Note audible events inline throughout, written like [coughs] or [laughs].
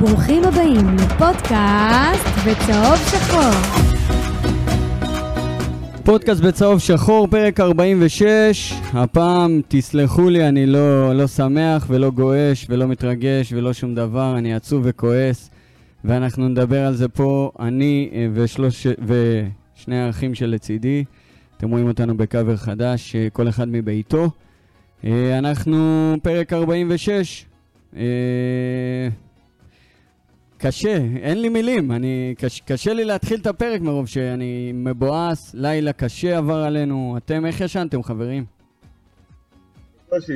ברוכים הבאים לפודקאסט בצהוב שחור. פודקאסט בצהוב שחור, פרק 46. הפעם, תסלחו לי, אני לא, לא שמח ולא גועש ולא מתרגש ולא שום דבר, אני עצוב וכועס. ואנחנו נדבר על זה פה, אני אה, ושלוש, ושני האחים שלצידי. אתם רואים אותנו בקאבר חדש, אה, כל אחד מביתו. אה, אנחנו פרק 46. קשה, אין לי מילים. אני, קש, קשה לי להתחיל את הפרק מרוב שאני מבואס, לילה קשה עבר עלינו. אתם, איך ישנתם, חברים? בקושי.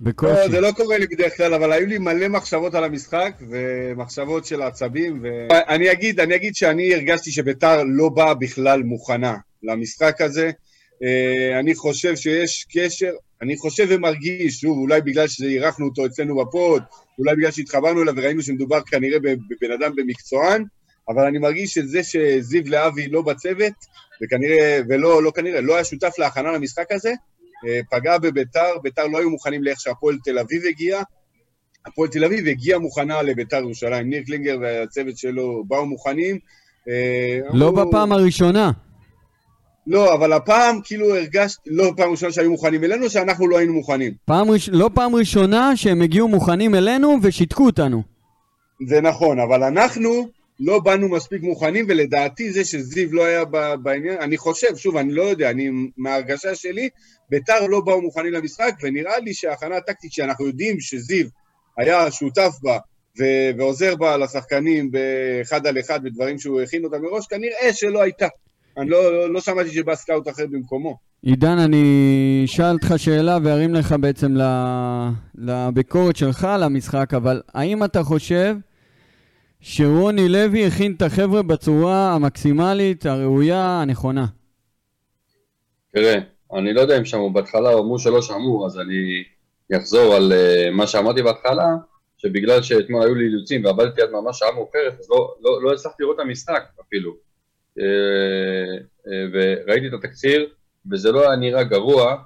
בקושי. לא, זה לא קורה לי בדרך כלל, אבל היו לי מלא מחשבות על המשחק, ומחשבות של עצבים, ואני אגיד, אני אגיד שאני הרגשתי שביתר לא באה בכלל מוכנה למשחק הזה. אה, אני חושב שיש קשר, אני חושב ומרגיש, שוב, אולי בגלל שאירחנו אותו אצלנו בפוד, אולי בגלל שהתחברנו אליו וראינו שמדובר כנראה בבן אדם במקצוען, אבל אני מרגיש שזה שזיו להבי לא בצוות, וכנראה, ולא, לא כנראה, לא היה שותף להכנה למשחק הזה, אה, פגע בביתר, ביתר לא היו מוכנים לאיך שהפועל תל אביב הגיע, הפועל תל אביב הגיעה מוכנה לביתר ירושלים, ניר קלינגר והצוות שלו באו מוכנים. אה, לא אמרו... בפעם הראשונה. לא, אבל הפעם כאילו הרגשתי, לא פעם ראשונה שהיו מוכנים אלינו, שאנחנו לא היינו מוכנים. פעם ראש... לא פעם ראשונה שהם הגיעו מוכנים אלינו ושיתקו אותנו. זה נכון, אבל אנחנו לא באנו מספיק מוכנים, ולדעתי זה שזיו לא היה בעניין, אני חושב, שוב, אני לא יודע, אני, מההרגשה שלי, ביתר לא באו מוכנים למשחק, ונראה לי שההכנה הטקטית שאנחנו יודעים שזיו היה שותף בה, ו- ועוזר בה לשחקנים באחד על אחד בדברים שהוא הכין אותם מראש, כנראה שלא הייתה. אני לא, לא, לא שמעתי שבא סקאוט אחר במקומו. עידן, אני אשאל אותך שאלה וארים לך בעצם לביקורת שלך על המשחק, אבל האם אתה חושב שרוני לוי הכין את החבר'ה בצורה המקסימלית, הראויה, הנכונה? תראה, אני לא יודע אם שמעו בהתחלה, אמרו שלא שמעו, אז אני אחזור על uh, מה שאמרתי בהתחלה, שבגלל שאתמול היו לי אילוצים ועבדתי עד ממש שעה מאוחרת, אז לא, לא, לא הצלחתי לראות את המשחק אפילו. אה, אה, וראיתי את התקציר, וזה לא היה נראה גרוע,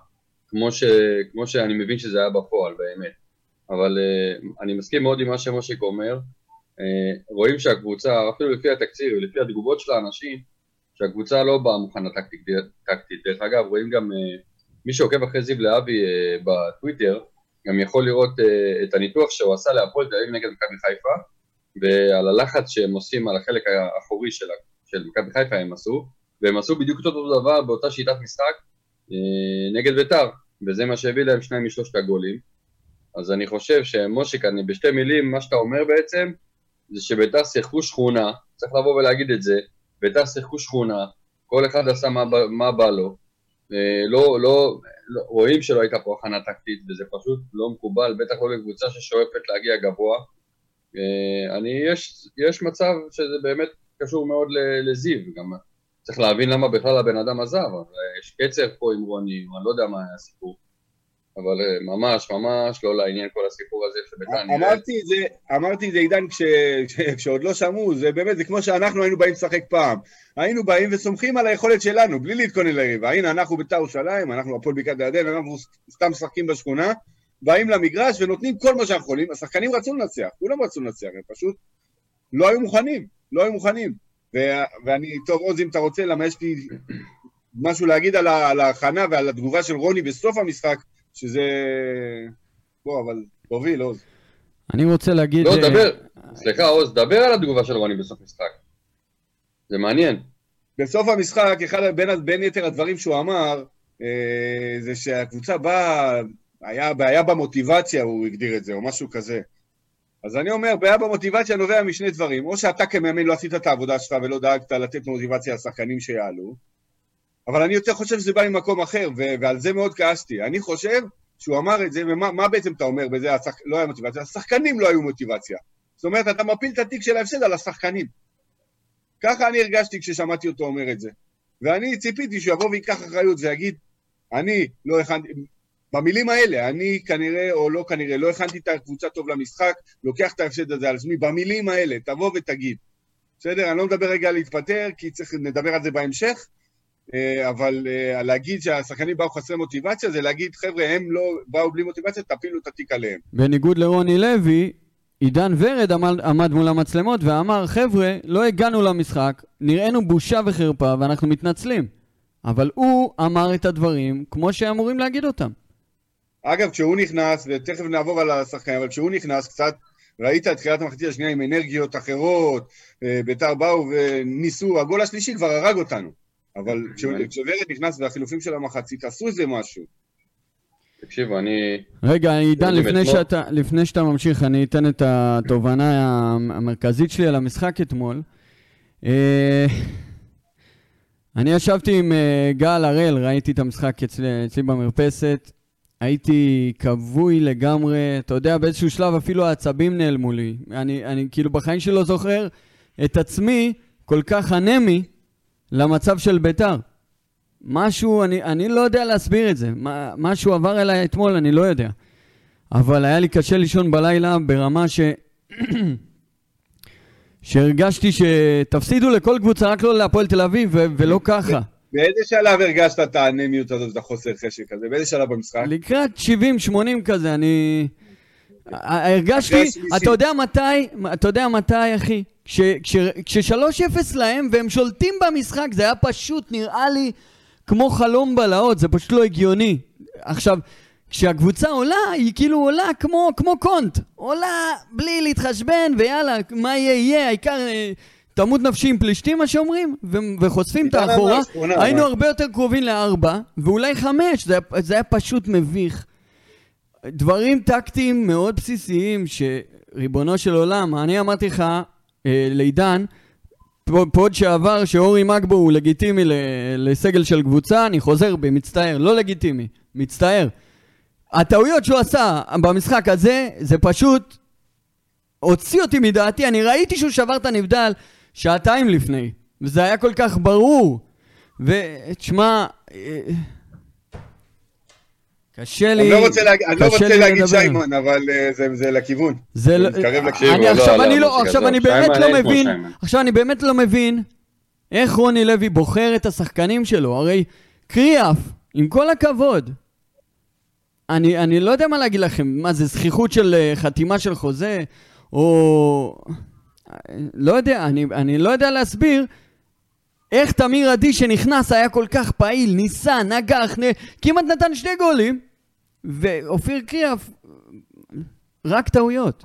כמו, ש, כמו שאני מבין שזה היה בפועל, באמת. אבל אה, אני מסכים מאוד עם מה שמושיק אומר. רואים שהקבוצה, אפילו לפי התקציר ולפי התגובות של האנשים, שהקבוצה לא באה מוכנה טקטית. דרך אגב, רואים גם, מי שעוקב אחרי זיו להבי בטוויטר, גם יכול לראות את הניתוח שהוא עשה להפועל תל אביב נגד מכבי חיפה, ועל הלחץ שהם עושים על החלק האחורי של של מכבי חיפה הם עשו, והם עשו בדיוק אותו דבר באותה שיטת משחק אה, נגד ביתר, וזה מה שהביא להם שניים משלושת הגולים. אז אני חושב שמושיק, אני בשתי מילים, מה שאתה אומר בעצם, זה שביתר שיחקו שכונה, צריך לבוא ולהגיד את זה, ביתר שיחקו שכונה, כל אחד עשה מה, מה בא לו, אה, לא, לא, לא, רואים שלא הייתה פה הכנה טקטית, וזה פשוט לא מקובל, בטח לא לקבוצה ששואפת להגיע גבוה. אה, אני, יש, יש מצב שזה באמת קשור מאוד לזיו, גם צריך להבין למה בכלל הבן אדם עזב, יש קצר פה עם רוני, אני לא יודע מה היה הסיפור. אבל אה, ממש ממש לא לעניין כל הסיפור הזה שביתן... אמרתי את זה, אמרתי את זה עידן כש, כשעוד לא שמעו, זה באמת, זה כמו שאנחנו היינו באים לשחק פעם. היינו באים וסומכים על היכולת שלנו, בלי להתכונן ליריבה. הנה, אנחנו בית"ר ירושלים, אנחנו הפועל בקעת הירדן, אנחנו סתם משחקים בשכונה, באים למגרש ונותנים כל מה שאנחנו יכולים. השחקנים רצו לנצח, כולם רצו לנצח, הם פשוט לא היו מוכנים. לא היו מוכנים. ו- ואני, טוב, עוז, אם אתה רוצה, למה יש לי משהו להגיד על, על ההכנה ועל התגובה של רוני בסוף המשחק, שזה... בוא, אבל תוביל, עוז. אני רוצה להגיד... לא, אה, דבר, סליחה, עוז, דבר על התגובה של רוני בסוף המשחק. זה מעניין. בסוף המשחק, אחד בין, בין יתר הדברים שהוא אמר, אה, זה שהקבוצה באה, היה בעיה במוטיבציה, הוא הגדיר את זה, או משהו כזה. אז אני אומר, בעיה במוטיבציה נובע משני דברים, או שאתה כמאמן לא עשית את העבודה שלך ולא דאגת לתת מוטיבציה לשחקנים שיעלו, אבל אני יותר חושב שזה בא ממקום אחר, ו- ועל זה מאוד כעסתי. אני חושב שהוא אמר את זה, ומה בעצם אתה אומר בזה, השח... לא היה מוטיבציה, השחקנים לא היו מוטיבציה. זאת אומרת, אתה מפיל את התיק של ההפסד על השחקנים. ככה אני הרגשתי כששמעתי אותו אומר את זה. ואני ציפיתי שהוא יבוא וייקח אחריות ויגיד, אני לא הכנתי, במילים האלה, אני כנראה, או לא כנראה, לא הכנתי את הקבוצה טוב למשחק, לוקח את ההפסד הזה על עצמי, במילים האלה, תבוא ותגיד. בסדר? אני לא מדבר רגע על להתפטר, כי צריך, נדבר על זה בהמשך, אה, אבל אה, להגיד שהשחקנים באו חסרי מוטיבציה, זה להגיד, חבר'ה, הם לא באו בלי מוטיבציה, תפילו את התיק עליהם. בניגוד לרוני לוי, עידן ורד עמד, עמד מול המצלמות ואמר, חבר'ה, לא הגענו למשחק, נראינו בושה וחרפה ואנחנו מתנצלים. אבל הוא אמר את הדברים כמו שאמורים להגיד אותם. אגב, כשהוא נכנס, ותכף נעבור על השחקנים, אבל כשהוא נכנס, קצת ראית את תחילת המחצית השנייה עם אנרגיות אחרות, אה, ביתר באו וניסו, הגול השלישי כבר הרג אותנו. אבל כשוורד נכנס והחילופים של המחצית, עשו איזה משהו. תקשיבו, אני... רגע, עידן, לפני שאתה, לפני שאתה ממשיך, אני אתן את התובנה המרכזית שלי על המשחק אתמול. אה, אני ישבתי עם אה, גל הראל, ראיתי את המשחק אצלי, אצלי במרפסת. הייתי כבוי לגמרי, אתה יודע, באיזשהו שלב אפילו העצבים נעלמו לי. אני, אני כאילו בחיים שלי לא זוכר את עצמי כל כך אנמי למצב של ביתר. משהו, אני, אני לא יודע להסביר את זה. מה, משהו עבר אליי אתמול, אני לא יודע. אבל היה לי קשה לישון בלילה ברמה ש... [coughs] שהרגשתי שתפסידו לכל קבוצה, רק לא להפועל תל אביב, ו- ולא ככה. באיזה שלב הרגשת את האנמיות הזאת, את החוסר חשק הזה? באיזה שלב במשחק? לקראת 70-80 כזה, אני... הרגשתי, אתה יודע מתי, אתה יודע מתי, אחי? כש-3-0 להם והם שולטים במשחק, זה היה פשוט, נראה לי, כמו חלום בלהות, זה פשוט לא הגיוני. עכשיו, כשהקבוצה עולה, היא כאילו עולה כמו, כמו קונט. עולה בלי להתחשבן, ויאללה, מה יהיה יהיה, העיקר אה, תמות נפשי עם פלישתים, מה שאומרים, ו- וחושפים את האחורה. היינו הרבה יותר קרובים לארבע, ואולי חמש, זה, זה היה פשוט מביך. דברים טקטיים מאוד בסיסיים, שריבונו של עולם, אני אמרתי לך, אה, לעידן, פוד שעבר שאורי מגבו הוא לגיטימי לסגל של קבוצה, אני חוזר בי, מצטער, לא לגיטימי, מצטער. הטעויות שהוא עשה במשחק הזה, זה פשוט הוציא אותי מדעתי, אני ראיתי שהוא שבר את הנבדל שעתיים לפני, וזה היה כל כך ברור. ותשמע, אה, קשה לי, אני לא רוצה, להג... אני לא רוצה להגיד שיימון, אבל uh, זה, זה לכיוון. זה לא... אני לא, עכשיו, לא, אני, לא, עכשיו אני באמת לא מבין, עכשיו אני באמת לא מבין איך רוני לוי בוחר את השחקנים שלו. הרי קריאף, עם כל הכבוד, אני, אני לא יודע מה להגיד לכם, מה זה זכיחות של חתימה של חוזה, או... לא יודע, אני, אני לא יודע להסביר איך תמיר עדי שנכנס היה כל כך פעיל, ניסה, נגח, נ... כמעט נתן שני גולים, ואופיר קריאף, רק טעויות.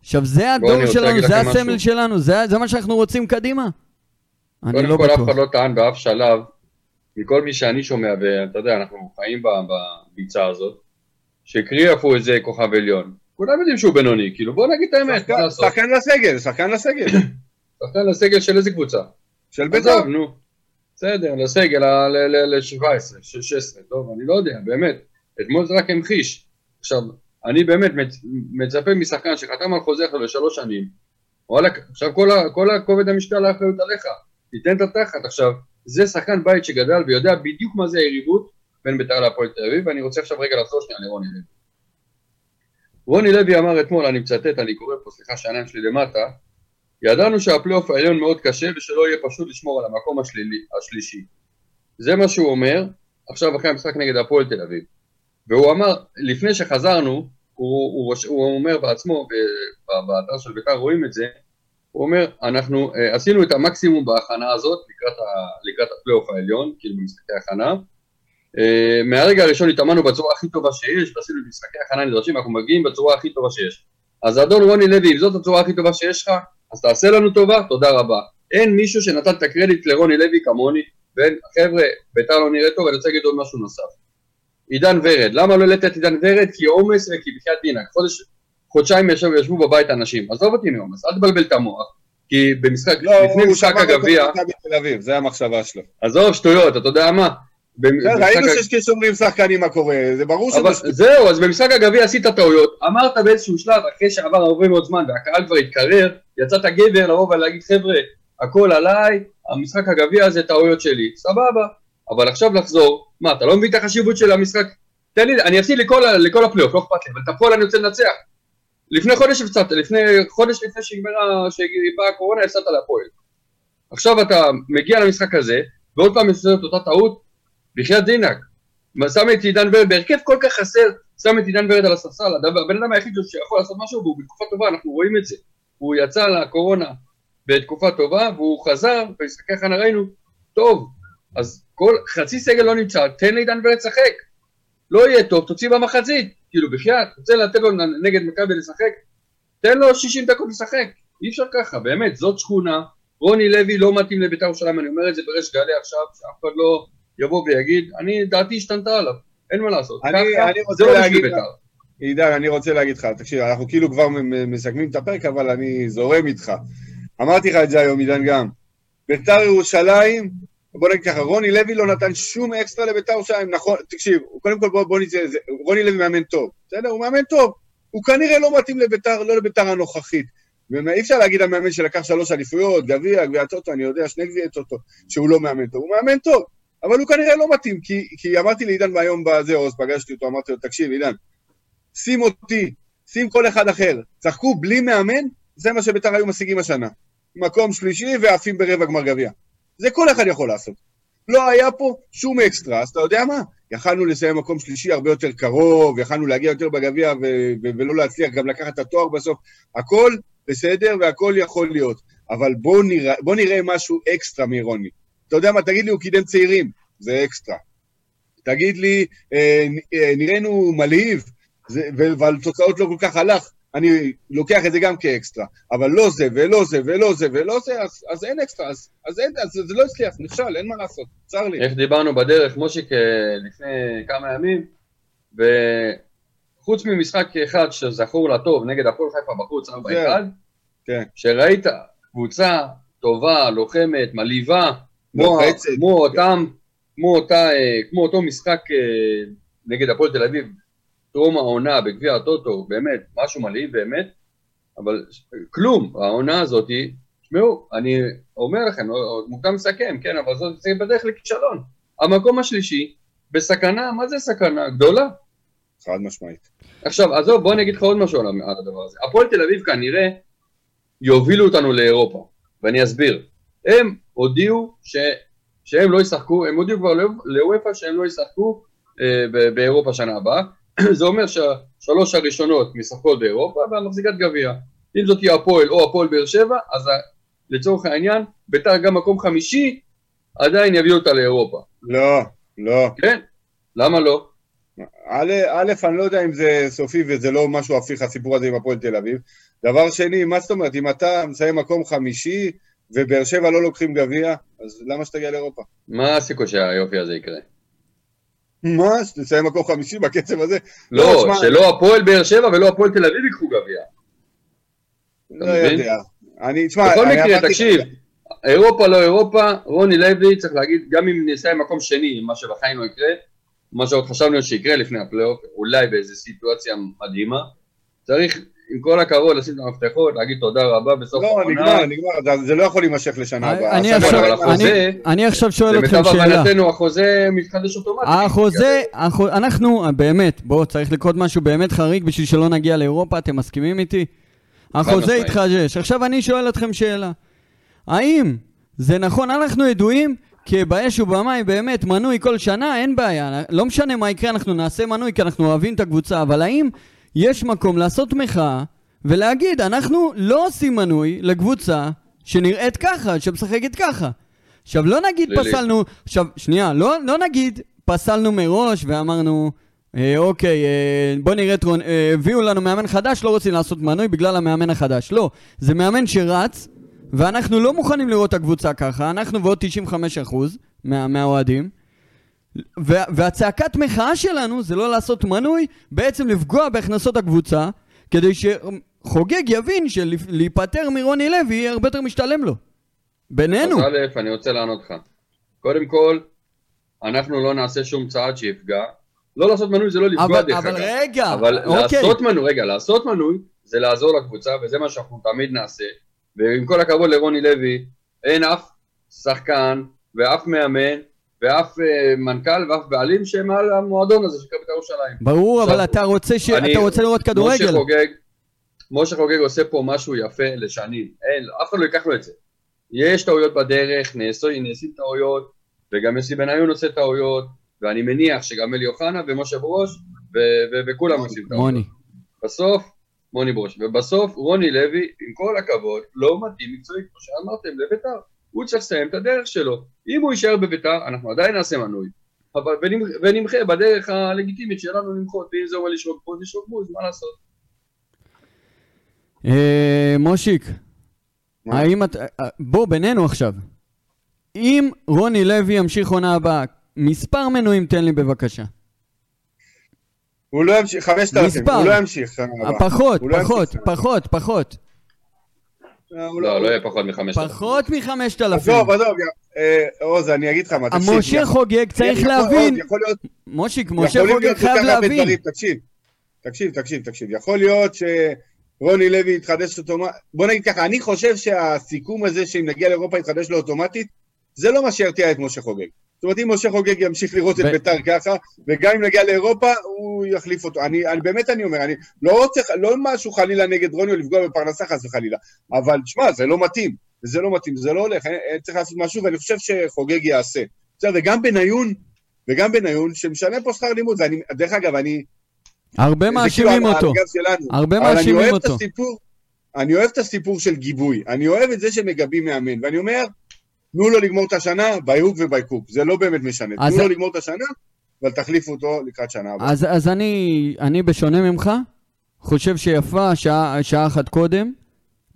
עכשיו, זה הדור שלנו, זה הסמל משהו. שלנו, זה, זה מה שאנחנו רוצים קדימה. אני לא בטוח. קודם כל, אף אחד לא טען באף שלב, מכל מי שאני שומע, ואתה יודע, אנחנו חיים בביצה הזאת, שקריאף הוא איזה כוכב עליון. כולם יודעים שהוא בינוני, כאילו, בוא נגיד את האמת. שחקן לסגל, שחקן לסגל. [coughs] שחקן לסגל של איזה קבוצה? של בית"ר. נו. בסדר, לסגל, ל-17, 16, טוב, אני לא יודע, באמת. אתמול זה רק המחיש. עכשיו, אני באמת מצפה משחקן שחתם על חוזה אחר לשלוש שנים, וואלה, עכשיו כל, כל הכובד המשקל האחריות עליך, תיתן את התחת. עכשיו, זה שחקן בית שגדל ויודע בדיוק מה זה היריבות בין בית"ר להפועל תל אביב, ואני רוצה עכשיו רגע לחזור שנייה לרוני לוי. רוני לוי אמר אתמול, אני מצטט, אני קורא פה, סליחה שהעיניים שלי למטה, ידענו שהפלייאוף העליון מאוד קשה ושלא יהיה פשוט לשמור על המקום השלילי, השלישי. זה מה שהוא אומר, עכשיו אחרי המשחק נגד הפועל תל אביב. והוא אמר, לפני שחזרנו, הוא, הוא, הוא אומר בעצמו, באתר של בית"ר רואים את זה, הוא אומר, אנחנו uh, עשינו את המקסימום בהכנה הזאת לקראת, לקראת הפלייאוף העליון, כאילו במשחקי הכנה. Uh, מהרגע הראשון התאמנו בצורה הכי טובה שיש, ועשינו את משחקי הכנה נדרשים, אנחנו מגיעים בצורה הכי טובה שיש. אז אדון רוני לוי, אם זאת הצורה הכי טובה שיש לך, אז תעשה לנו טובה, תודה רבה. אין מישהו שנתן את הקרדיט לרוני לוי כמוני, ואין, חבר'ה, בית"ר לא נראה טוב, אני רוצה להגיד עוד משהו נוסף. עידן ורד, למה לא העלית את עידן ורד? כי עומס וכי בחייאת דינק, חודש, חודשיים ישבו, ישבו בבית אנשים, עזוב אותי מעומס, אל תבלבל את המוח, כי במשחק, לא, לפני משחק הגביע, זה המחשבה שלו. עזוב שטויות, אתה יודע מה? ראינו שיש קשר עם שחקנים מה קורה, זה ברור שזה... זהו, אז במשחק הגביע עשית טעויות, אמרת באיזשהו שלב, אחרי שעבר הרבה מאוד זמן והקהל כבר התקרר, יצאת גבר לבוא ולהגיד חבר'ה, הכל עליי, המשחק הגביע זה טעויות שלי, סבבה, אבל עכשיו לחזור, מה, אתה לא מבין את החשיבות של המשחק? תן לי, אני אפסיד לכל, לכל הפלייאוף, לא אכפת לי, אבל את הפועל אני רוצה לנצח. לפני חודש הפסדת, לפני, חודש לפני שהגמרה, שהגמרה הקורונה, הפסדת להפועל. עכשיו אתה מגיע למשחק הזה, ועוד פעם את אותה טעות, בחייאת דינק. שם את עידן ורד בהרכב כל כך חסר, שם את עידן ורד על הספסל, הבן אדם היחיד שיכול לעשות משהו והוא בתקופה טובה, אנחנו רואים את זה. הוא יצא לקורונה בתקופה טובה והוא חזר, הכנה ראינו, טוב, אז כל חצי סגל לא נמצא, תן לעידן ורד לשחק. לא יהיה טוב, תוציא במחצית. כאילו, בחייאת, רוצה לתת לו נגד מכבי לשחק? תן לו 60 דקות לשחק. אי אפשר ככה, באמת, זאת שכונה. רוני לוי לא מתאים לבית"ר ירושלים, אני אומר את זה בריש גלי עכשיו, שאף אחד לא יבוא ויגיד, אני, דעתי השתנתה עליו, אין מה לעשות. אני, ככה, אני רוצה להגיד לך- בית"ר. עידן, אני רוצה להגיד לך, תקשיב, אנחנו כאילו כבר מסכמים את הפרק, אבל אני זורם איתך. אמרתי לך את זה היום, עידן גם. ביתר ירושלים, בוא נגיד ככה, רוני לוי לא נתן שום אקסטרה לביתר ירושלים, נכון, תקשיב, קודם כל בוא, בוא נצא, רוני לוי מאמן טוב, בסדר? הוא מאמן טוב. הוא כנראה לא מתאים לביתר, לא לביתר הנוכחית. ואי אפשר להגיד על מאמן שלקח שלוש אליפויות, גביע, גביע טוטו, אני יודע, שני גביעי טוטו, שהוא לא מאמן טוב. הוא מאמן טוב, אבל הוא כנראה לא מתאים, כי, כי אמרתי לעידן היום בזה, עוז, פגשתי אותו, אמרתי לו, תקשיב, עידן, שים אותי, שים כל אחד אחר, צחקו בלי מאמן, זה מה שביתר היו משיגים השנה. מקום שלישי ועפים ברבע גמר גביע. זה כל אחד יכול לעשות. לא היה פה שום אקסטרה, אז אתה יודע מה? יכלנו לסיים מקום שלישי הרבה יותר קרוב, יכלנו להגיע יותר בגביע ו- ו- ולא להצליח גם לקחת את התואר בסוף. הכל בסדר והכל יכול להיות. אבל בוא נראה, בוא נראה משהו אקסטרה מרוני. אתה יודע מה? תגיד לי, הוא קידם צעירים, זה אקסטרה. תגיד לי, אה, אה, נראינו מלהיב, זה- ועל תוצאות לא כל כך הלך, אני לוקח את זה גם כאקסטרה, אבל לא זה ולא זה ולא זה ולא זה, אז, אז אין אקסטרה, אז, אז אין, אז זה לא הצליח, נכשל, אין מה לעשות, צר לי. איך דיברנו בדרך, מושיק, אה, לפני כמה ימים, וחוץ ממשחק אחד שזכור לטוב נגד הפועל חיפה בחוץ, 4-1, כן. שראית קבוצה טובה, לוחמת, מלהיבה, כמו, לוחצת. כמו אותם, כמו, אותה, אה, כמו אותו משחק אה, נגד הפועל תל אביב, טרום העונה בגביע הטוטו, באמת, משהו מלהיב באמת, אבל כלום, העונה הזאתי, תשמעו, אני אומר לכם, עוד מוקדם לסכם, כן, אבל זאת, זה בדרך לכישלון. המקום השלישי, בסכנה, מה זה סכנה? גדולה. חד משמעית. עכשיו, עזוב, בוא אני אגיד לך עוד משהו על הדבר הזה. הפועל תל אביב כנראה יובילו אותנו לאירופה, ואני אסביר. הם הודיעו ש... שהם לא ישחקו, הם הודיעו כבר לאופ"א שהם לא ישחקו אה, באירופה שנה הבאה. [clears throat] זה אומר שהשלוש הראשונות משחקות באירופה והמחזיקת גביע. אם זאת תהיה הפועל או הפועל באר שבע, אז ה- לצורך העניין, ביתר גם מקום חמישי, עדיין יביאו אותה לאירופה. לא, לא. כן? למה לא? א', א', אני לא יודע אם זה סופי וזה לא משהו הפיך הסיפור הזה עם הפועל תל אביב. דבר שני, מה זאת אומרת, אם אתה מסיים מקום חמישי ובאר שבע לא לוקחים גביע, אז למה שתגיע לאירופה? מה הסיכוי שהיופי הזה יקרה? מה? שתסיים מקום חמישי בקצב הזה? לא, שמע, שלא הפועל באר שבע ולא הפועל תל אביב ייקחו גביע. לא? יודע. אני, תשמע, בכל מקרה, אמרתי- תקשיב, אירופה לא אירופה, רוני לוי צריך להגיד, גם אם נסיים מקום שני, מה שבחיים לא יקרה, מה שעוד חשבנו שיקרה לפני הפלייאוף, אולי באיזו סיטואציה מדהימה, צריך עם כל הכבוד לשים את המפתחות, להגיד תודה רבה בסוף לא, העונה. נגמר, נגמר, זה- לא יכול להימשך לשנה הבאה. אני עכשיו- שואל אתכם למיטב שאלה. הבנתנו החוזה מתחדש אוטומטית. החוזה, החו- אנחנו, באמת, בואו, צריך לקרות משהו באמת חריג בשביל שלא נגיע לאירופה, אתם מסכימים איתי? החוזה. יתחדש. עכשיו אני שואל אתכם שאלה. האם זה נכון, אנחנו ידועים כבאש ובמים, באמת, מנוי כל שנה, אין בעיה. לא משנה מה יקרה, אנחנו נעשה מנוי כי אנחנו אוהבים את הקבוצה, אבל האם יש מקום לעשות מחאה ולהגיד, אנחנו לא עושים מנוי לקבוצה שנראית ככה, שמשחקת ככה. עכשיו, לא נגיד לילי. פסלנו, עכשיו, שנייה, לא, לא נגיד פסלנו מראש ואמרנו, אה, אוקיי, אה, בוא נראה את רון, אה, הביאו לנו מאמן חדש, לא רוצים לעשות מנוי בגלל המאמן החדש. לא, זה מאמן שרץ, ואנחנו לא מוכנים לראות את הקבוצה ככה, אנחנו ועוד 95% מה, מהאוהדים. וה, והצעקת מחאה שלנו זה לא לעשות מנוי, בעצם לפגוע בהכנסות הקבוצה, כדי שחוגג יבין שלהיפטר מרוני לוי יהיה הרבה יותר משתלם לו. בינינו. אז א', אני רוצה לענות לך. קודם כל, אנחנו לא נעשה שום צעד שיפגע. לא לעשות מנוי זה לא לפגוע אבל, דרך אבל אגב. רגע, אבל אוקיי. לעשות מנוי, רגע, לעשות מנוי זה לעזור לקבוצה, וזה מה שאנחנו תמיד נעשה. ועם כל הכבוד לרוני לוי, אין אף שחקן ואף מאמן ואף אה, מנכ"ל ואף בעלים שהם על המועדון הזה שנקרא בית"ר ירושלים. ברור, עכשיו, אבל אתה רוצה, ש... אני- אתה רוצה לראות כדורגל. משה חוגג, משה חוגג עושה פה משהו יפה לשנים. אין, אף אחד לא ייקח לו את זה. יש טעויות בדרך, נעשו, נעשים טעויות, וגם יוסי בניון עושה טעויות, ואני מניח שגם אלי אוחנה ומשה ברוש, וכולם עושים טעויות. מוני. בסוף, מוני ברוש, ובסוף רוני לוי, עם כל הכבוד, לא מתאים מקצועית, כמו שאמרתם, לביתר. הוא צריך לסיים את הדרך שלו. אם הוא יישאר בביתר, אנחנו עדיין נעשה מנוי. אבל ונמח- ונמחה בדרך הלגיטימית שלנו למחות, ואם זה אומר לשרוק פה, לשרוק בוז, מה לעשות? אה, מושיק, מה? האם את... אה, בוא, בינינו עכשיו. אם רוני לוי ימשיך עונה הבאה, מספר מנויים תן לי בבקשה. הוא לא ימשיך, 5,000, מספר. הוא לא ימשיך שנה הבאה. פחות, לא פחות, פחות, פחות. הבאה. הוא לא, לא יהיה פחות מחמש אלף. פחות מחמשת אלפים. עזוב, עזוב, אה, עוז, אני אגיד לך מה, תקשיב. משה חוגג צריך יכול- להבין, מושיק, משה חוגג חייב להבין. תקשיב, תקשיב, תקשיב, תקשיב. יכול להיות שרוני לוי יתחדש אוטומטית, בוא נגיד ככה, אני חושב שהסיכום הזה שאם נגיע לאירופה יתחדש לו אוטומטית, זה לא מה שירתיע את משה חוגג. זאת אומרת, אם משה חוגג ימשיך לראות את ביתר ככה, וגם אם נגיע לאירופה, הוא יחליף אותו. אני, אני באמת אני אומר, אני לא רוצה, לא משהו חלילה נגד רוני או לפגוע בפרנסה חס וחלילה, אבל תשמע, זה לא מתאים. זה לא מתאים, זה לא הולך, אה, צריך לעשות משהו, ואני חושב שחוגג יעשה. בסדר, וגם בניון, וגם בניון, שמשנה פה שכר לימוד, ואני, דרך אגב, אני... הרבה מאשימים כאילו אותו. שלנו. הרבה אני מאשימים אותו. הסיפור, אני אוהב את הסיפור של גיבוי, אני אוהב את זה שמגבים מאמן, ואני אומר, תנו לו לגמור את השנה, ביהוק ובייקוק, זה לא באמת משנה, אז- תנו לו לגמור את השנה, אבל תחליפו אותו לקראת שנה הבאה. אז, אז אני, אני בשונה ממך, חושב שיפה שעה, שעה אחת קודם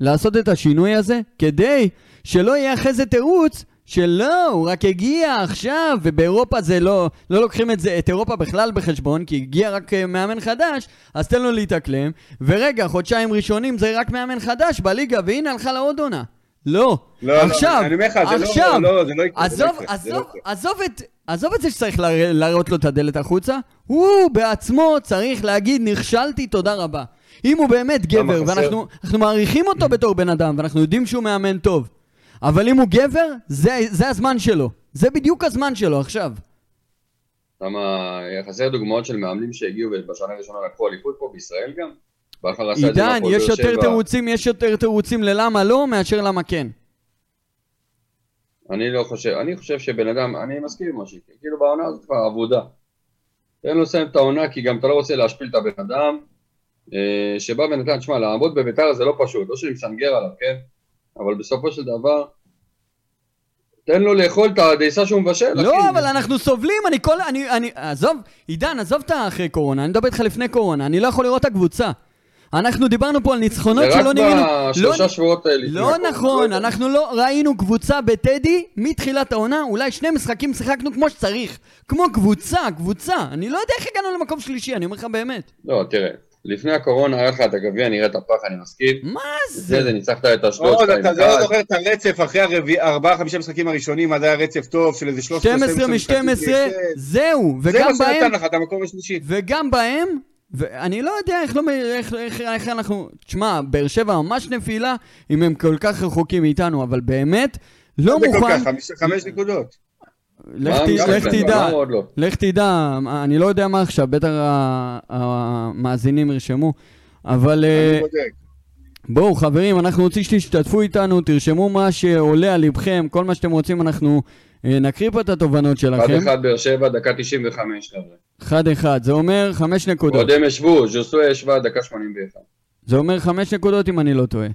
לעשות את השינוי הזה, כדי שלא יהיה אחרי זה תירוץ שלא, הוא רק הגיע עכשיו, ובאירופה זה לא, לא לוקחים את זה, את אירופה בכלל בחשבון, כי הגיע רק אה, מאמן חדש, אז תן לו להתאקלם, ורגע, חודשיים ראשונים זה רק מאמן חדש בליגה, והנה הלכה לעוד עונה. לא, לא, עכשיו, לא, אני אומר לך, זה לא- עכשיו, לא, זה לא יקרה, זה לא עזוב, יקרה, זה לא עזוב, יקרה. עזוב את, עזוב את זה שצריך להרא- להראות לו את הדלת החוצה, הוא בעצמו צריך להגיד נכשלתי, תודה רבה. אם הוא באמת גבר? ואנחנו אנחנו מעריכים אותו בתור בן אדם, ואנחנו יודעים שהוא מאמן טוב, אבל אם הוא גבר, זה, זה הזמן שלו. זה בדיוק הזמן שלו עכשיו. למה, חסר דוגמאות של מאמנים שהגיעו בשנה הראשונה לקחו אליפות פה בישראל גם? בכר עשה את זה עידן, יש יותר. תירוצים, יש יותר תירוצים ללמה לא, מאשר למה כן. אני לא חושב, אני חושב שבן אדם, אני מסכים עם משהו, כאילו בעונה הזאת כבר עבודה. תן לו לסיים את העונה, כי גם אתה לא רוצה להשפיל את הבן אדם, אה, שבא אדם, תשמע, לעמוד בביתר זה לא פשוט, לא שאני מסנגר עליו, כן? אבל בסופו של דבר, תן לו לאכול את הדייסה שהוא מבשל, אחי. לא, אבל אנחנו סובלים, אני כל... אני... אני... עזוב, עידן, עזוב את האחרי קורונה, אני מדבר איתך לפני קורונה, אני לא יכול לראות את הקבוצה. אנחנו דיברנו פה על ניצחונות זה שלא רק נראינו... בשלושה לא- שבועות האלה. לא נכון. אנחנו לא ראינו קבוצה בטדי מתחילת העונה, אולי שני משחקים שיחקנו כמו שצריך. כמו קבוצה, קבוצה. אני לא יודע איך הגענו למקום שלישי, אני אומר לך באמת. לא, תראה, לפני הקורונה היה לך את הגביע, נראית הפח, אני מסכים. מה זה זה? זה, ניצחת את אשדוד עוד, 2-1. אתה לא זוכר את הרצף אחרי הרביעי- ארבעה, חמישה משחקים הראשונים, אז היה רצף טוב של איזה 13 12 מ-12, זהו, זה וגם מה שנתן בהם, לך את המקום השלישי. וגם בהם, ואני לא יודע איך, לא, איך, איך, איך אנחנו... תשמע, באר שבע ממש נפילה, אם הם כל כך רחוקים מאיתנו, אבל באמת, לא כל מוכן... כך, חמש- חמש נקודות. לך? תדע, לא? לך תדע, אני לא יודע מה עכשיו, בטח המאזינים ירשמו, אבל אה. בואו חברים, אנחנו רוצים שתשתתפו איתנו, תרשמו מה שעולה על לבכם, כל מה שאתם רוצים, אנחנו נקריא פה את התובנות שלכם. 1-1 באר שבע, דקה 95 חבר'ה. אחד אחד, זה אומר חמש נקודות. עוד הם ישבו, ז'וסוי ישבה דקה 81. זה אומר חמש נקודות אם אני לא טועה.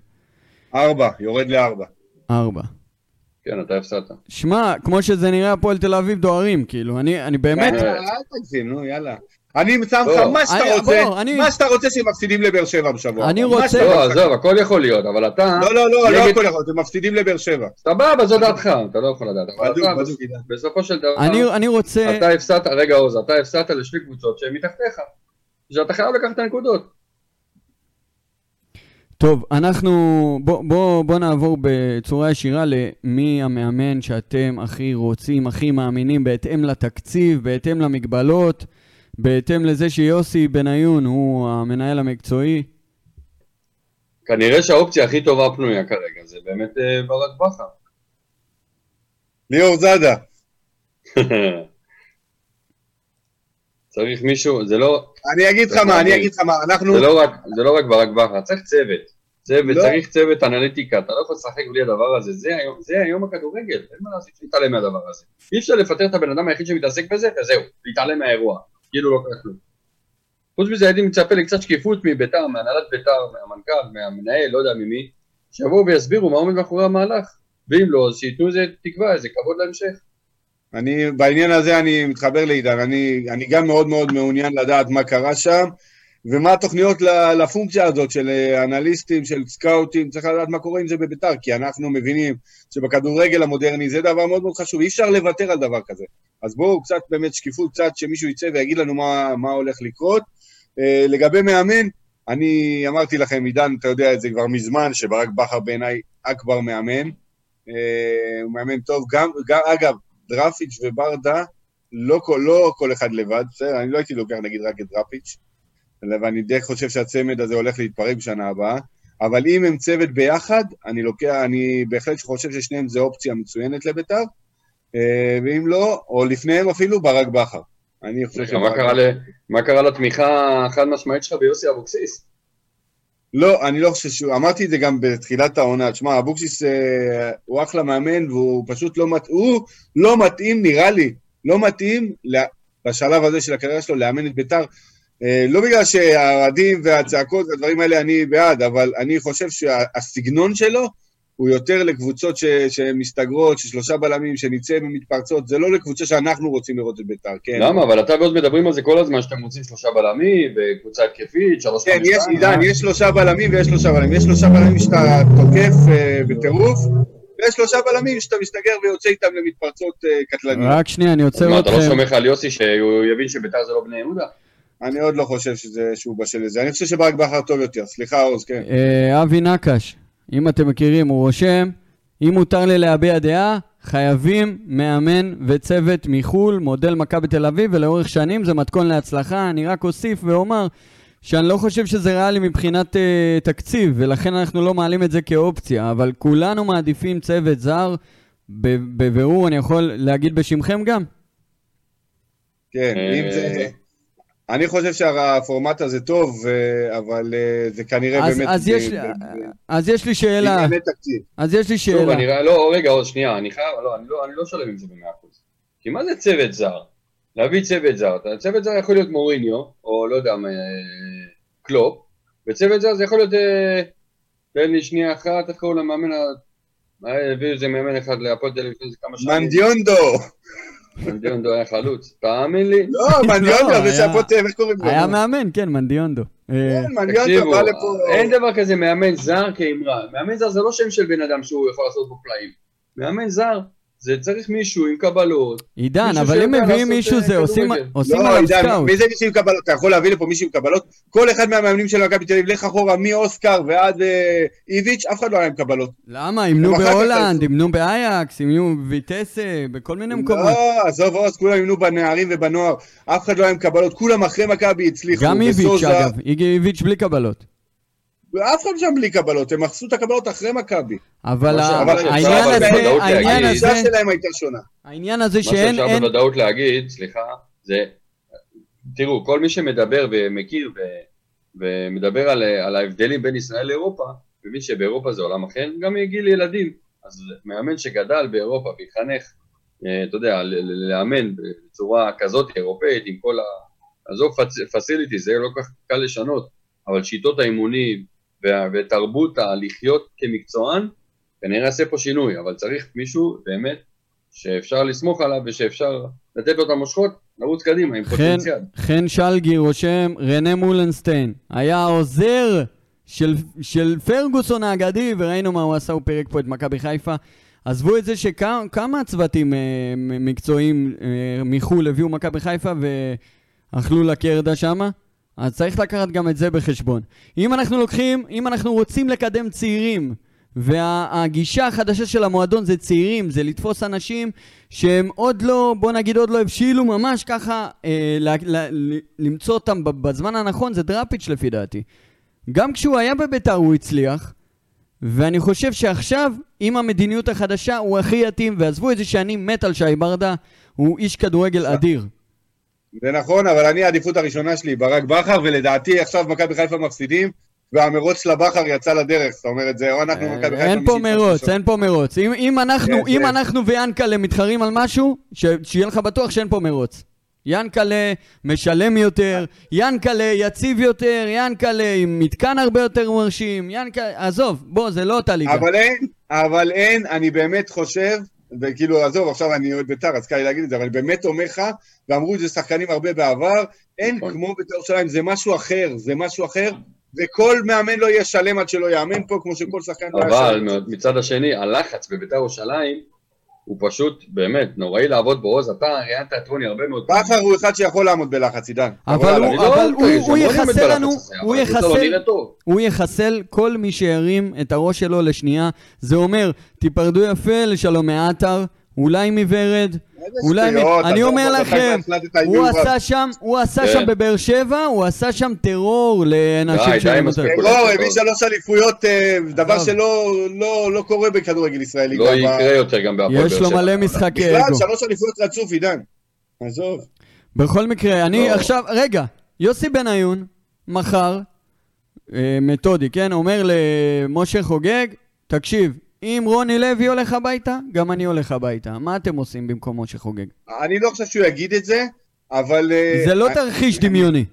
ארבע, יורד לארבע. ארבע. כן, אתה הפסדת. שמע, כמו שזה נראה, הפועל תל אביב דוהרים, כאילו, אני, אני באמת... אל אל תגזים, נו, יאללה. אני שם לך לא. מה שאתה רוצה, מה שאתה רוצה שהם מפסידים לבאר שבע בשבוע. אני רוצה- לא, עזוב, הכל יכול להיות, אבל אתה... לא, לא, לא, לא הכל יכול, הם מפסידים לבאר שבע. סבבה, זו דעתך, אתה לא יכול לדעת. אבל אתה. בסופו של דבר, אני, אני רוצה... אתה הפסדת, רגע עוז, אתה הפסדת לשתי קבוצות שהן מתחתיך. שאתה חייב לקחת את הנקודות. טוב, אנחנו... בוא, בוא, בוא נעבור בצורה ישירה למי המאמן שאתם הכי רוצים, הכי מאמינים, בהתאם לתקציב, בהתאם למגבלות, בהתאם לזה שיוסי בניון הוא המנהל המקצועי. כנראה שהאופציה הכי טובה פנויה כרגע, זה באמת אה, ברק בכר. ליאור זאדה. [laughs] צריך מישהו, זה לא, אני אגיד לך מה, אני אגיד לך מה, אנחנו... זה לא רק, זה לא רק ברק בכר, צריך צוות. צוות, לא. צריך צוות אנליטיקה, אתה לא יכול לשחק בלי הדבר הזה, זה היום, זה היום הכדורגל, אין מה לעשות, להתעלם מהדבר הזה. אי אפשר לפטר את הבן אדם היחיד שמתעסק בזה, וזהו, להתעלם מהאירוע, כאילו לא קרה כלום. חוץ מזה הייתי מצפה לקצת שקיפות מביתר, מהנהלת ביתר, מהמנכ"ל, מהמנהל, לא יודע ממי, שיבואו ויסבירו מה עומד מאחורי המהלך, ואם לא, אז שייתנו איזה תקווה, איזה כבוד להמשך. אני, בעניין הזה אני מתחבר לעידן, אני, אני גם מאוד מאוד מעוניין לדעת מה קרה שם, ומה התוכניות לפונקציה הזאת של אה, אנליסטים, של סקאוטים, צריך לדעת מה קורה עם זה בביתר, כי אנחנו מבינים שבכדורגל המודרני זה דבר מאוד מאוד חשוב, אי אפשר לוותר על דבר כזה. אז בואו קצת באמת שקיפות, קצת שמישהו יצא ויגיד לנו מה, מה הולך לקרות. אה, לגבי מאמן, אני אמרתי לכם, עידן, אתה יודע את זה כבר מזמן, שברק בכר בעיניי אכבר מאמן. אה, הוא מאמן טוב, גם, גם אגב, דרפיץ' וברדה, לא, לא כל אחד לבד, בסדר? אני לא הייתי לוקח נגיד רק את דרפיץ', ואני די חושב שהצמד הזה הולך להתפרק בשנה הבאה, אבל אם הם צוות ביחד, אני לוקח, אני בהחלט חושב ששניהם זה אופציה מצוינת לביתר, אה, ואם לא, או לפניהם אפילו, ברק בכר. אני חושב רגע, מה קרה ל- מה קרה לתמיכה החד משמעית שלך ביוסי אבוקסיס? לא, אני לא חושב שהוא, אמרתי את זה גם בתחילת העונה, תשמע, אבוקסיס אה, הוא אחלה מאמן והוא פשוט לא מתאים, הוא לא מתאים, נראה לי, לא מתאים לה, בשלב הזה של הקריירה שלו לאמן את ביתר. אה, לא בגלל שהאוהדים והצעקות והדברים האלה אני בעד, אבל אני חושב שהסגנון שלו הוא יותר לקבוצות ש, שמסתגרות, ששלושה בלמים, שנצא ומתפרצות, זה לא לקבוצה שאנחנו רוצים לראות את ביתר, כן. למה? אבל אתה ועוד מדברים על זה כל הזמן, שאתם רוצים שלושה בלמים, בקבוצה התקפית, שלוש כן, יש. עידן, יש שלושה בלמים ויש שלושה בלמים. יש שלושה בלמים שאתה תוקף אה, בטירוף, ויש שלושה בלמים שאתה מסתגר ויוצא איתם למתפרצות אה, קטלניות. רק שנייה, אני עוצר מה, אתה לא אתכם. סומך על יוסי שהוא יבין שביתר זה לא בני יהודה? אני עוד לא חושב שזה, שהוא בשל לזה. אני חושב שברק בכר טוב יותר. סליחה, עוז, כן. אה, אבי נקש, אם אתם מכירים, הוא רושם, אם מותר לי להביע דעה, חייבים מאמן וצוות מחו"ל, מודל מכבי תל אביב, ולאורך שנים זה מתכון להצלחה. אני רק אוסיף ואומר שאני לא חושב שזה ריאלי מבחינת אה, תקציב, ולכן אנחנו לא מעלים את זה כאופציה, אבל כולנו מעדיפים צוות זר. בבירור אני יכול להגיד בשמכם גם. כן, אה, אם זה... אני חושב שהפורמט הזה טוב, אה, אבל אה, זה כנראה אז, באמת... אז, ב- יש, ב- לי- ב- אז יש לי שאלה. אז יש לי שוב, שאלה. אני ר- לא, רגע, עוד שנייה, אני חייב, לא, אני לא, אני לא שלם עם זה במאה אחוז. כי מה זה צוות זר? להביא צוות זר, צוות זר יכול להיות מוריניו, או לא יודע, קלופ, וצוות זר זה יכול להיות, אה, תן לי שנייה אחת, איך קוראים למאמן, ה- אה, הביאו איזה מאמן אחד להפועל תל אביב לפני כמה שנים, מנדיונדו! מנדיונדו היה חלוץ, תאמין לי, לא, מנדיונדו, היה- זה שהפועל איך קוראים לו? היה מאמן, כן, מנדיונדו. כן, מנדיונדו בא לפה... אין דבר כזה מאמן זר כאמרה, מאמן זר זה לא שם של בן אדם שהוא יכול לעשות בו פלאים, מאמן זר זה צריך מישהו עם קבלות, עידן, אבל אם מביאים מישהו אה, זה עושים לא, עליו עידן, scout. מי זה מישהו עם קבלות? אתה יכול להביא לפה מישהו עם קבלות? כל אחד מהמאמנים של מכבי תל אביב, לך אחורה, מאוסקר ועד אה, איביץ', אף אחד לא היה עם קבלות. למה? אימנו בהולנד. אימנו באייקס, אימנו בויטסה, בכל מיני מקומות. לא, עזוב עוז, כולם אימנו בנערים ובנוער, אף אחד לא היה עם קבלות, כולם אחרי מכבי הצליחו. גם איביץ', אגב. איביץ' בלי קבלות. אף אחד שם בלי קבלות, הם אחסו את הקבלות אחרי מכבי. אבל מה העניין הזה, העניין הזה, שלהם הייתה שונה. העניין הזה מה שאין, שאפשר אין, בוודאות להגיד, סליחה, זה, תראו, כל מי שמדבר ומכיר ומדבר על, על ההבדלים בין ישראל לאירופה, מבין שבאירופה זה עולם אחר, גם מגיל ילדים. אז מאמן שגדל באירופה והתחנך, אה, אתה יודע, לאמן בצורה כזאת אירופאית, עם כל ה... עזוב פסיליטי, זה לא כל כך קל לשנות, אבל שיטות האימונים וה- ותרבות הלחיות כמקצוען, כנראה יעשה פה שינוי, אבל צריך מישהו באמת שאפשר לסמוך עליו ושאפשר לתת לו את המושכות, לרוץ קדימה עם חן, פוטנציאל. חן שלגי רושם, רנה מולנשטיין היה העוזר של, של פרגוסון האגדי, וראינו מה הוא עשה, הוא פירק פה את מכבי חיפה. עזבו את זה שכמה צוותים אה, מקצועיים אה, מחו"ל הביאו מכבי חיפה ואכלו לקרדה שמה, אז צריך לקחת גם את זה בחשבון. אם אנחנו לוקחים, אם אנחנו רוצים לקדם צעירים, והגישה החדשה של המועדון זה צעירים, זה לתפוס אנשים שהם עוד לא, בוא נגיד עוד לא הבשילו ממש ככה, אה, ל, ל, ל, למצוא אותם בזמן הנכון, זה דראפיץ' לפי דעתי. גם כשהוא היה בביתר הוא הצליח, ואני חושב שעכשיו, עם המדיניות החדשה, הוא הכי יתאים, ועזבו את זה שאני מת על שי ברדה, הוא איש כדורגל אדיר. זה נכון, אבל אני העדיפות הראשונה שלי, ברק בכר, ולדעתי עכשיו מכבי חיפה מפסידים, והמרוץ של הבכר יצא לדרך, זאת אומרת, זה או אנחנו מכבי חיפה... אה, אין פה מרוץ. אין פה מרוץ. אם- אם אנחנו- יש, אם יש. אנחנו ויאנקלה מתחרים על משהו, ש- שיהיה לך בטוח שאין פה מרוץ. יאנקלה משלם יותר, יאנקלה יציב יותר, יאנקלה עם מתקן הרבה יותר מרשים, יאנקלה... עזוב, בוא, זה לא אותה ליגה. אבל אין, אבל אין, אני באמת חושב, וכאילו, עזוב, עכשיו אני אוהד בית"ר, אז קל לי להגיד את זה, אבל אני באמת אומר לך, ואמרו את זה שחקנים הרבה בעבר, אין נכון. כמו בית"ר ירושלים, זה משהו אחר, זה משהו אחר, וכל מאמן לא יהיה שלם עד שלא יאמן פה, כמו שכל שחקן לא אבל. מצד השני, הלחץ בבית"ר ירושלים הוא פשוט, באמת, נוראי לעבוד בו. עוז, אתה ראיינת את רוני הרבה מאוד פעמים. בכר הוא אחד שיכול לעמוד בלחץ, עידן. אבל אבל הוא- לא יחסל לנו- הוא לא יחסל-. הוא יחסל כל מי שירים את הראש שלו לשנייה. זה אומר, תיפרדו יפה לשלום מעטר, אולי מוורד, אולי... אני עזוב, אומר לכם, הוא. עשה שם, הוא עשה כן. שם בבאר שבע, הוא עשה שם טרור לאנשים. יותר. טרור, הביא שלוש אליפויות, אה, דבר. שלא לא- לא קורה בכדורגל ישראלי. לא גם יקרה יותר גם בהפועל באר יש שבע. לו מלא משחקי בכלל, אגו. שלוש אליפויות רצוף, עידן. עזוב. בכל מקרה, אני לא. עכשיו, רגע, יוסי בניון, מחר, אה, מתודי, כן, אומר למשה חוגג, תקשיב, אם רוני לוי הולך הביתה, גם אני הולך הביתה. מה אתם עושים במקום משה חוגג? אני לא חושב שהוא יגיד את זה, אבל... אה, זה לא אה, תרחיש דמיוני.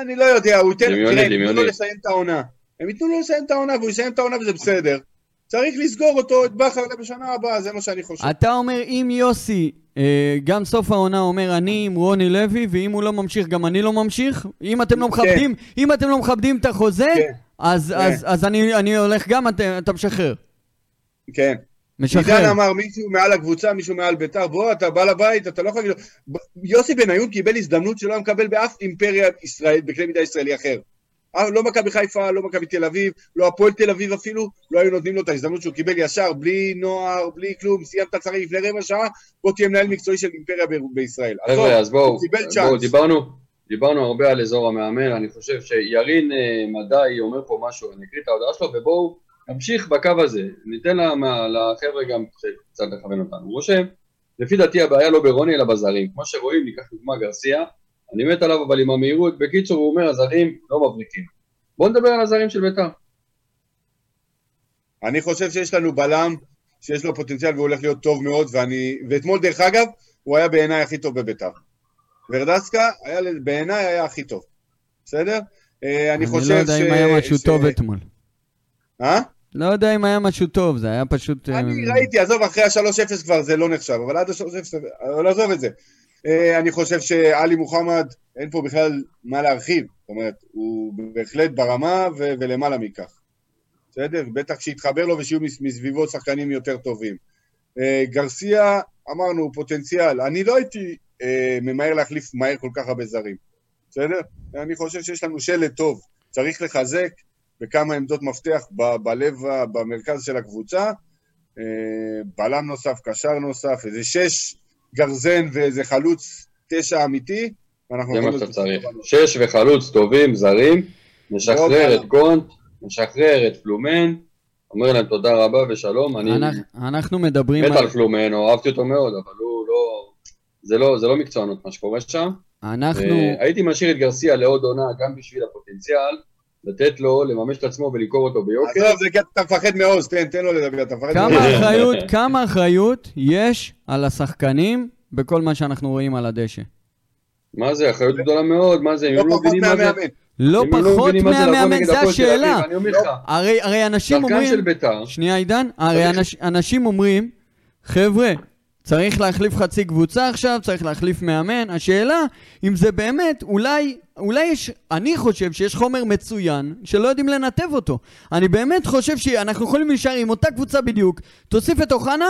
אני לא יודע, הוא ייתן... דמיוני, תראה, הם ייתנו לו. לסיים את העונה. הם ייתנו לו לסיים את העונה, והוא יסיים את העונה וזה בסדר. צריך לסגור אותו, את בכר בשנה הבאה, זה מה שאני חושב. אתה אומר, אם יוסי, אה, גם סוף העונה אומר, אני עם רוני לוי, ואם הוא לא ממשיך, גם אני לא ממשיך, אם אתם לא מכבדים, אם אתם לא מכבדים את החוזה, כן. אז, כן. אז, אז אני, אני הולך גם, אתה, אתה משחרר. כן. עידן משחרר. אמר, מישהו מעל הקבוצה, מישהו מעל ביתר, בוא, אתה בא לבית, אתה לא יכול להגיד לו... יוסי בניון קיבל הזדמנות שלא היה מקבל באף אימפריה ישראל, בקנה מידה ישראלי אחר. אה, לא מכבי חיפה, לא מכבי תל אביב, לא הפועל תל אביב אפילו, לא היו נותנים לו את ההזדמנות שהוא קיבל ישר, בלי נוער, בלי כלום, סיימת צריך לפני רבע שעה, בוא תהיה מנהל מקצועי של אימפריה ב- בישראל. חבר'ה, אז בואו, בואו. דיברנו, דיברנו הרבה על אזור המאמן, אני חושב שירין אה, מדי אומר פה משהו, אני אקריא את ההודעה שלו, ובואו נמשיך בקו הזה, ניתן לחבר'ה גם קצת לכוון אותנו. הוא רושם, לפי דעתי הבעיה לא ברוני אלא בזרים. כמו שרואים, ניקח דוגמה גרסיה, אני מת עליו אבל עם המהירות, בקיצור הוא אומר הזרים לא מבריקים. בואו נדבר על הזרים של בית"ר. אני חושב שיש לנו בלם שיש לו פוטנציאל והוא הולך להיות טוב מאוד, ואני... ואתמול, דרך אגב, הוא היה בעיניי הכי טוב בביתר. ורדסקה היה, בעיניי היה הכי טוב. בסדר? אה, אני חושב ש... אני לא יודע אם היה משהו טוב אתמול. אה? לא יודע אם היה משהו טוב, זה היה פשוט... אה, אני ראיתי, עזוב, אחרי ה-3-0 כבר זה לא נחשב, אבל עד ה-3-0, אבל עזוב את זה. אה, אני חושב שעלי מוחמד, אין פה בכלל מה להרחיב. זאת אומרת, הוא בהחלט ברמה ו- ולמעלה מכך. בסדר? בטח שיתחבר לו ושיהיו מס- מסביבו שחקנים יותר טובים. גרסיה, אמרנו, פוטנציאל. אני לא הייתי אה, ממהר להחליף מהר כל כך הרבה זרים. בסדר? אני חושב שיש לנו שלד טוב. צריך לחזק בכמה עמדות מפתח ב- בלב, במרכז של הקבוצה. אה, בלם נוסף, קשר נוסף, איזה שש גרזן ואיזה חלוץ תשע אמיתי. זה מה שאתה צריך. שש וחלוץ טובים, זרים, נשחרר ועוד את גונט, נשחרר את פלומן, אומר להם תודה רבה ושלום, אני אנחנו- מדברים מת על... על פלומן, אהבתי אותו מאוד, אבל הוא לא... זה לא, זה לא מקצוענות מה שקורה שם. אנחנו... אה, הייתי משאיר את גרסיה לעוד עונה גם בשביל הפוטנציאל, לתת לו לממש את עצמו ולמכור אותו ביוקר. עזוב, זה כי אתה מפחד מעוז, תן, תן לו לדבר, אתה מפחד כמה מעוז. אחריות, כמה אחריות יש על השחקנים בכל מה שאנחנו רואים על הדשא? מה זה, אחריות גדולה מאוד, מה זה, הם לא לא פחות מבינים מה זה... מהמאמן. לא הם פחות מהמאמן, זה השאלה. הרי, אנשים שחקן אומרים... של בית"ר, שנייה עידן, הרי אנשים אומרים, חבר'ה, צריך להחליף חצי קבוצה עכשיו, צריך להחליף מאמן. השאלה, אם זה באמת, אולי, אולי יש, אני חושב שיש חומר מצוין שלא יודעים לנתב אותו. אני באמת חושב שאנחנו יכולים להישאר עם אותה קבוצה בדיוק. תוסיף את אוחנה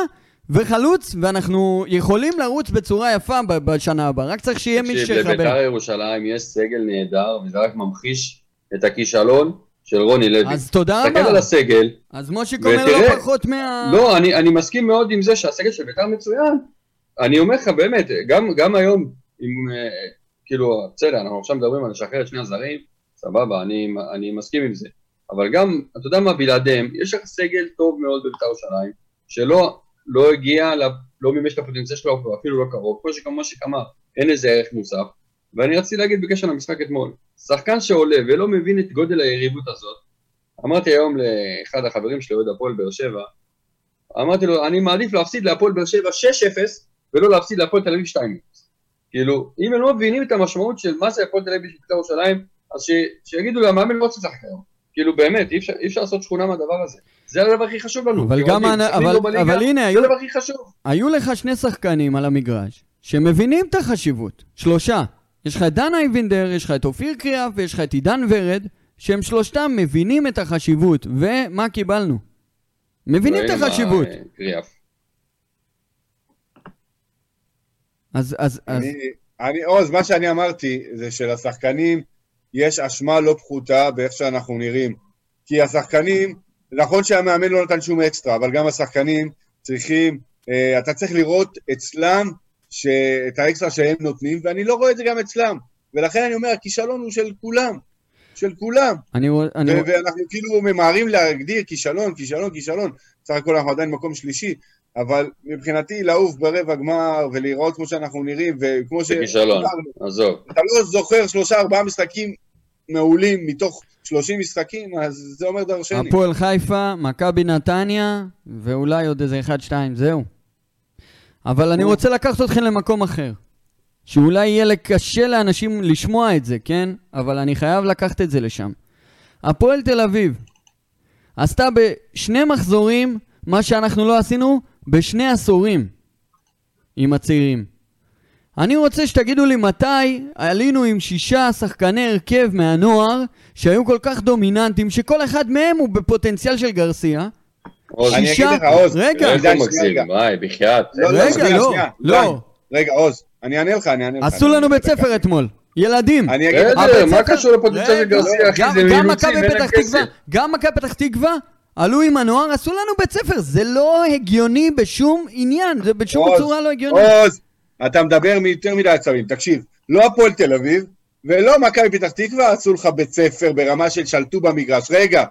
וחלוץ, ואנחנו יכולים לרוץ בצורה יפה בשנה הבאה. רק צריך שיהיה מי תקשיב, לבית"ר שיחבר. ירושלים יש סגל נהדר, וזה רק ממחיש את הכישלון של רוני לוי. אז תודה תסתכל על רבה. הסגל, אז מושיק אומר ותראה- לא פחות מה... לא, אני, אני מסכים מאוד עם זה שהסגל של בית"ר מצוין. אני אומר לך, באמת, גם, גם היום, עם, אה, כאילו, בסדר, אנחנו עכשיו מדברים על לשחרר את שני הזרים, סבבה, אני, אני מסכים עם זה. אבל גם, אתה יודע מה, בלעדיהם, יש לך סגל טוב מאוד בבית"ר ירושלים, שלא לא הגיע, לא מימש את הפוטנציאל שלו, אפילו לא קרוב, כמו שכמו שאמר, אין לזה ערך מוסף. ואני רציתי להגיד בקשר למשחק אתמול, שחקן שעולה ולא מבין את גודל היריבות הזאת, אמרתי היום לאחד החברים שלי, אוהד הפועל באר שבע, אמרתי לו, אני מעדיף להפסיד להפועל באר שבע 6-0 ולא להפסיד להפועל תל אביב 2-0. כאילו, אם הם לא מבינים את המשמעות של מה זה הפועל תל אביב של ירושלים, אז ש, שיגידו למאמן לא לשחק היום. כאילו באמת, אי אפשר, אי אפשר לעשות שכונה מהדבר הזה. זה הדבר הכי חשוב לנו. אבל גם, כאוהדים, אנ- שחקנים אבל, בליגה, אבל הנה, זה היו, הדבר הכי חשוב. היו לך שני שחקנים על המגרש שמבינים את החשיבות. שלושה. יש לך את דן אייבינדר, יש לך את אופיר קריאף ויש לך את עידן ורד, שהם שלושתם מבינים את החשיבות. ומה קיבלנו? מבינים את החשיבות. אה, קריאף. אז, אז, אז, אני, עוז, מה שאני אמרתי זה שלשחקנים יש אשמה לא פחותה באיך שאנחנו נראים. כי השחקנים, נכון שהמאמן לא נתן שום אקסטרה, אבל גם השחקנים צריכים, אה, אתה צריך לראות אצלם את האקסטרה שהם נותנים, ואני לא רואה את זה גם אצלם. ולכן אני אומר, הכישלון הוא של כולם. של כולם. אני, אני, ואנחנו כאילו ממהרים להגדיר כישלון, כישלון, כישלון. סך הכל אנחנו עדיין מקום שלישי, אבל מבחינתי לעוף ברבע גמר ולהיראות כמו שאנחנו נראים, וכמו ש... זה כישלון, עזוב. אתה לא זוכר שלושה ארבעה משחקים מעולים מתוך 30 משחקים, אז זה אומר דרשני. הפועל חיפה, מכבי נתניה, ואולי עוד איזה אחד, שתיים, זהו. אבל אני רוצה לקחת אתכם למקום אחר. שאולי יהיה קשה לאנשים לשמוע את זה, כן? אבל אני חייב לקחת את זה לשם. הפועל תל אביב עשתה בשני מחזורים מה שאנחנו לא עשינו בשני עשורים עם הצעירים. אני רוצה שתגידו לי מתי עלינו עם שישה שחקני הרכב מהנוער שהיו כל כך דומיננטיים, שכל אחד מהם הוא בפוטנציאל של גרסיה. עוז, אני שישה- אגיד לך, עוז, רגע, עידן, הוא שנייה, מגזים? רגע. וואי, בחייאת. לא, לא, רגע, לא, לא. די. רגע, עוז, אני אענה לך, אני אענה לך. עשו לנו בית. ספר אתמול. ילדים. אני אגיד לך, מה קשור לפוטנציאל של רגע, גרסיה, אחי? גם- זה מאילוצים, אין להם כסף. תקווה, גם מכבי פתח תקווה עלו עם הנוער, עשו לנו בית ספר. זה לא הגיוני בשום עניין, זה בשום עוז, צורה לא הגיוני. עוז, אתה מדבר מיותר מדי עצבים. תקשיב, לא הפועל תל אביב ולא מכבי פתח תקווה עשו לך בית ספר ברמה של שלטו במגרש. רגע,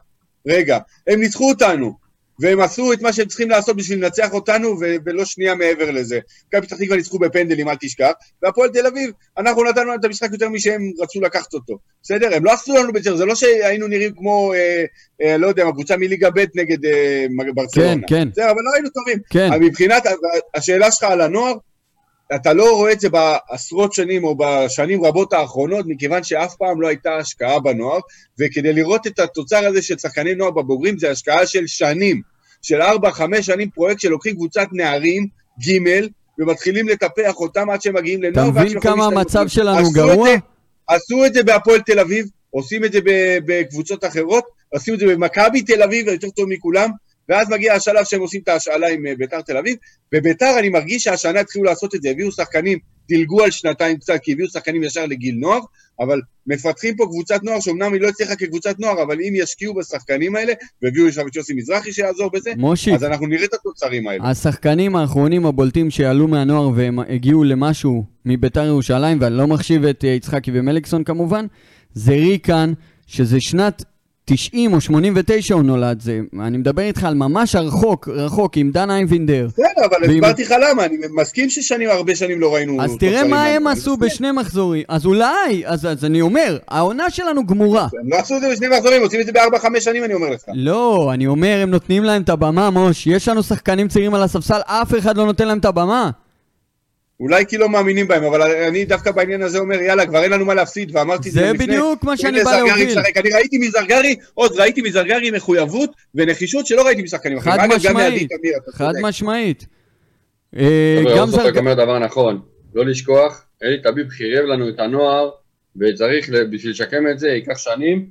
רגע, הם ניצחו אותנו, והם עשו את מה שהם צריכים לעשות בשביל לנצח אותנו, ו- ולא שנייה מעבר לזה. מכבי פתח תקווה ניצחו בפנדלים, אל תשכח, והפועל תל אביב, אנחנו נתנו להם את המשחק יותר משהם רצו לקחת אותו. בסדר? הם לא עשו לנו בית זה לא שהיינו נראים כמו, אה, אה, לא יודע, מה, קבוצה מליגה ב' נגד אה, ברצלונה. כן, כן, בסדר, אבל לא היינו טובים. כן. מבחינת השאלה שלך על הנוער, אתה לא רואה את זה בעשרות שנים או בשנים רבות האחרונות, מכיוון שאף פעם לא הייתה השקעה בנוער, וכדי לראות את התוצר הזה של שחקני נוער בבוגרים, זה השקעה של שנים, של ארבע, חמש שנים פרויקט שלוקחים קבוצת נערים, ג' ומתחילים לטפח אותם עד שהם מגיעים אתה לנוער. ועד מבין כמה המצב. שלנו את גרוע? זה- עשו את זה בהפועל תל אביב, עושים את זה בקבוצות אחרות, עשו את זה במכבי תל אביב, יותר טוב מכולם, ואז מגיע השלב שהם עושים את ההשאלה עם אה, ביתר תל אביב, וביתר אני מרגיש שהשנה התחילו לעשות את זה, הביאו שחקנים, דילגו על שנתיים קצת, כי הביאו שחקנים ישר לגיל נוער, אבל מפתחים פה קבוצת נוער, שאומנם היא לא הצליחה כקבוצת נוער, אבל אם ישקיעו בשחקנים האלה, והביאו לשם את יוסי מזרחי שיעזור בזה, מושיק, אז אנחנו נראה את התוצרים האלה. השחקנים האחרונים הבולטים שעלו מהנוער והם הגיעו למשהו מביתר ירושלים, ואני לא מחשיב את אה, יצחקי ומליקסון כמובן, זה ריקן, שזה שנת 90 או 89 הוא נולד, זה, אני מדבר איתך על ממש רחוק, רחוק, עם דן אייבינדר. בסדר, אבל ואם- הסברתי לך למה, אני מסכים ששנים, הרבה שנים לא ראינו... אז תראה מה. הם עשו בשני מחזורים. אז אולי, אז, אז אני אומר, העונה שלנו גמורה. הם לא עשו את זה בשני מחזורים, עושים את זה בארבע, חמש שנים, אני אומר לך. לא, אני אומר, הם נותנים להם את הבמה, מוש. יש לנו שחקנים צעירים על הספסל, אף אחד לא נותן להם את הבמה. אולי כי לא מאמינים בהם, אבל אני דווקא בעניין הזה אומר, יאללה, כבר אין לנו מה להפסיד, ואמרתי את זה זה לפני. בדיוק מה שאני בא להוביל. אני ראיתי מזרגרי, עוד ראיתי מזרגרי מחויבות ונחישות שלא ראיתי משחקנים אחרים. חד משמעית, חד. משמעית. אה, גם עוז סופק זרג... אומר דבר נכון, לא לשכוח, אלי טביב חירב לנו את הנוער, וצריך, בשביל לשקם את זה, ייקח שנים.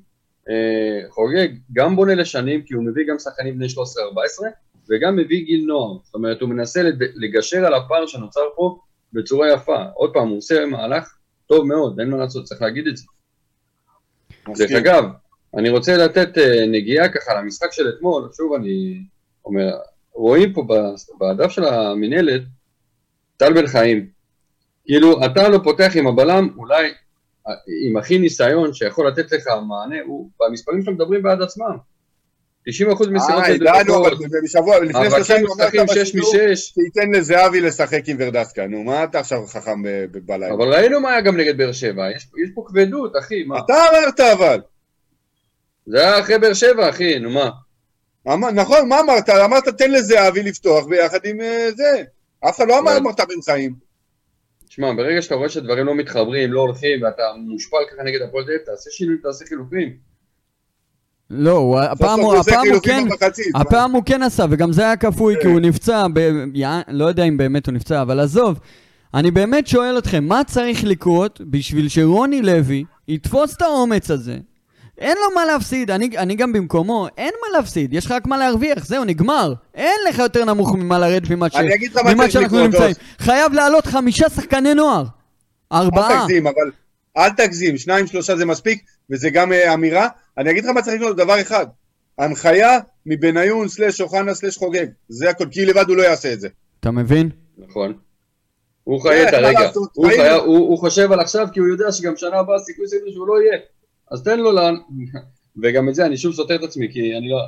אה, חוגג גם בונה לשנים, כי הוא מביא גם שחקנים בני 13-14, וגם מביא גיל נוער. זאת אומרת, הוא מנסה לגשר על הפער שנוצר פה בצורה יפה. עוד פעם, הוא עושה מהלך טוב מאוד, אין מה לעשות, צריך להגיד את זה. דרך. אגב, אני רוצה לתת אה, נגיעה ככה למשחק של אתמול, שוב אני אומר, רואים פה בדף של המינהלת, טל בן חיים. כאילו, אתה לא פותח עם הבלם, אולי אה, עם הכי ניסיון שיכול לתת לך מענה, הוא, והמספרים שלו מדברים בעד עצמם. 90% מסירות אה, ידענו, אבל בשבוע, לפני שלושה ימים אמרת בשידור, שייתן לזהבי לשחק עם ורדסקה, נו, מה אתה עכשיו חכם בלילה? אבל ראינו מה היה גם נגד באר שבע, יש, יש פה כבדות, אחי, מה? אתה אמרת אבל. זה היה אחרי באר שבע, אחי, נו מה? אמר, נכון, מה אמרת? אמרת תן לזהבי לפתוח ביחד עם אה, זה. אף אחד לא אמר אמרת בן חיים. תשמע, ברגע שאתה רואה שדברים לא מתחברים, לא הולכים, ואתה מושפל ככה נגד הפועל תל אביב, תעשה שינוי, תעשה חילופים. לא, הפעם הוא הפעם הוא כן, הפעם הוא כן עשה, וגם זה היה כפוי כי הוא נפצע, ב... לא יודע אם באמת הוא נפצע, אבל עזוב. אני באמת שואל אתכם, מה צריך לקרות בשביל שרוני לוי יתפוס את האומץ הזה? אין לו מה להפסיד, אני, אני גם במקומו, אין מה להפסיד, יש לך רק מה להרוויח, זהו, נגמר. אין לך יותר נמוך ממה לרדת ממה, ש... ממה שאנחנו נמצאים. חייב לעלות חמישה שחקני נוער. אל ארבעה. תגזים, אבל אל תגזים, שניים, שלושה זה מספיק, וזה גם אה, אמירה. אני אגיד לך מה צריך לקרות, דבר אחד, הנחיה מבניון סלש אוחנה סלש חוגג, זה הכל, כי לבד הוא לא יעשה את זה. אתה מבין? נכון. הוא חי את הרגע, הוא, ראינו. חי, הוא, הוא חושב על עכשיו כי הוא יודע שגם שנה הבאה סיכוי סביר שהוא לא יהיה. אז תן לו לאן, [laughs] וגם את זה אני שוב סותר את עצמי, כי אני לא,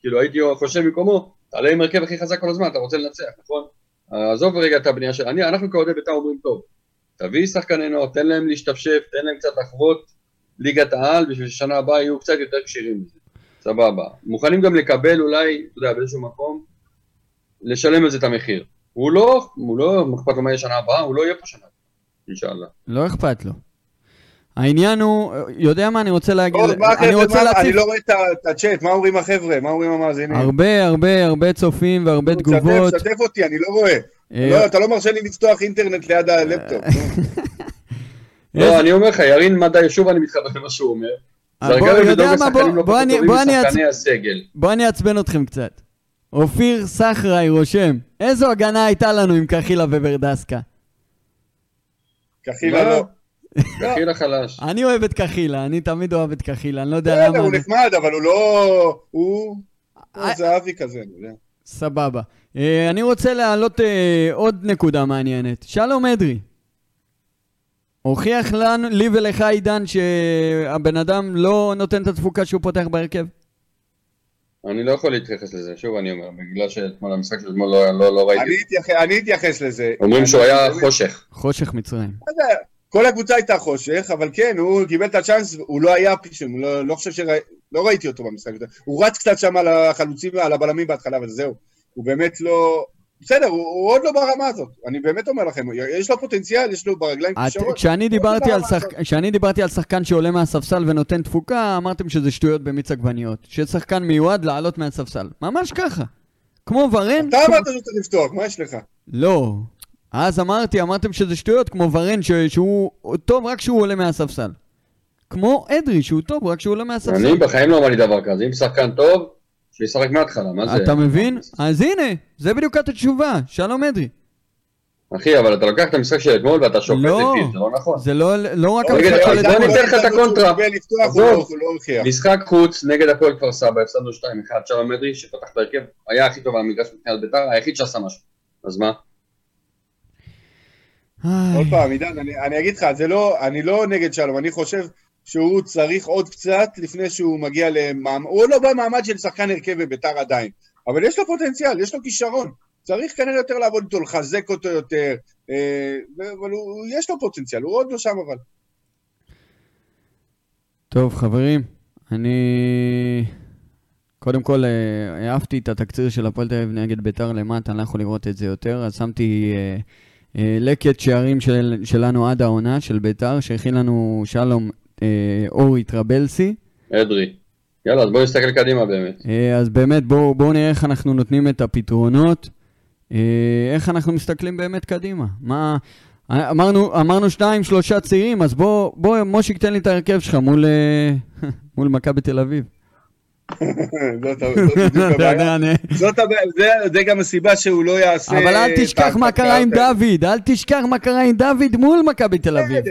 כאילו הייתי חושב במקומו, תעלה עם הרכב הכי חזק כל הזמן, אתה רוצה לנצח, נכון? עזוב רגע את הבנייה של, אני, אנחנו כאוהדי בית"ר אומרים טוב, תביא שחקני נוער, תן להם להשתפשף, תן להם קצת לחוות ליגת העל, בשביל ששנה הבאה יהיו קצת יותר כשירים לזה. סבבה. מוכנים גם לקבל אולי, אתה יודע, באיזשהו מקום, לשלם על זה את המחיר. הוא לא, הוא לא, אכפת לו מה יהיה שנה הבאה, הוא לא יהיה פה שנה, אינשאללה. לא אכפת לו. העניין הוא, יודע מה אני רוצה להגיד? אני רוצה מה- אני להציף לא רואה את הצ'אט, מה אומרים החבר'ה, מה אומרים המאזינים? הרבה הרבה הרבה צופים והרבה שתף, תגובות. שתף אותי, אני לא רואה. אה, לא, אתה לא מרשה לי לפתוח אינטרנט ליד הלפטופ. [laughs] לא, אני אומר לך, ירין מדעי, שוב אני מתחבר למה שהוא אומר. אה, בוא, לא בוא אני- אעצבן אתכם קצת. אופיר סחראי רושם, איזו הגנה הייתה לנו עם קחילה וברדסקה. קחילה מה? לא. הכי לחלש. אני אוהב את קחילה, אני תמיד אוהב את קחילה, אני לא יודע למה. הוא נחמד, אבל הוא לא... הוא... הוא אה. זהבי כזה, אני יודע. סבבה. אה, אני רוצה להעלות עוד נקודה מעניינת. שלום אדרי. הוכיח לנו, לי ולך עידן, שהבן אדם לא נותן את התפוקה שהוא פותח בהרכב? אני לא יכול להתייחס לזה, שוב אני אומר, בגלל שאתמול המשחק של אתמול לא- לא לא אני ראיתי. אתייח- אני אתייחס לזה. אומרים אני- שהוא היה באמת- חושך. חושך מצרים. לא כל הקבוצה הייתה חושך, אבל כן, הוא קיבל את הצ'אנס, הוא לא היה פישם, לא, לא חושב שרא... לא ראיתי אותו במשחק. הוא רץ קצת שם על החלוצים, על הבלמים בהתחלה, אבל זהו. הוא באמת לא... בסדר, הוא, הוא עוד לא ברמה הזאת. אני באמת אומר לכם, יש לו פוטנציאל, יש לו ברגליים כישרון. כשאני, דיברתי על ברמה שח... כשאני דיברתי על שחקן שעולה מהספסל ונותן תפוקה, אמרתם שזה שטויות במיץ עגבניות. ששחקן מיועד לעלות מהספסל. ממש ככה. כמו ורן. אתה כמו- אמרת שהוא צריך לפתוח, מה יש לך? לא. אז אמרתי, אמרתם שזה שטויות, כמו ורן, ש... שהוא טוב רק כשהוא עולה מהספסל. כמו אדרי, שהוא טוב רק כשהוא עולה מהספסל. אני בחיים לא אמרתי דבר כזה, אם שחקן טוב, שישחק מההתחלה, מה זה? אתה מבין? אז הנה, זה בדיוק התשובה. שלום אדרי. אחי, אבל אתה לוקח את המשחק של אתמול ואתה שופט לא. לפיו, זה לא נכון. זה לא, לא רק המשחק של בוא אתמול. ניתן לך את הקונטרה. משחק חוץ נגד הפועל כפר סבא, הפסדנו 2-1, שלום אדרי, שפתח את ההרכב, היה הכי טוב על המגרש מבחינת בית"ר, היחיד שעשה משהו. אז מה? עוד פעם, עידן, אני, אני אגיד לך, זה לא, אני לא נגד שלום, אני חושב שהוא צריך עוד קצת לפני שהוא מגיע למעמד, הוא לא במעמד של שחקן הרכב בביתר עדיין, אבל יש לו פוטנציאל, יש לו כישרון, צריך כנראה יותר לעבוד איתו, לחזק אותו יותר, אה, אבל הוא, יש לו פוטנציאל, הוא עוד לא שם אבל. טוב, חברים, אני... קודם כל, אה, אהבתי את התקציר של הפועל תל אביב נגד ביתר למטה, אני לא יכול לראות את זה יותר, אז שמתי אה, לקט שערים של, שלנו עד העונה, של ביתר, שהכין לנו שלום אורי טרבלסי. אדרי. יאללה, אז בוא נסתכל קדימה באמת. אה, אז באמת, בואו בוא נראה איך אנחנו נותנים את הפתרונות, אה, איך אנחנו מסתכלים באמת קדימה. מה... אמרנו, אמרנו שניים, שלושה צעירים, אז בוא, בוא, מושיק, תן לי את ההרכב שלך מול, אה, [laughs] מול מכבי תל אביב. זה, זה גם הסיבה שהוא לא יעשה... אבל אל תשכח מה קרה עם. דוד, אל תשכח מה קרה עם דוד מול מכבי תל אביב.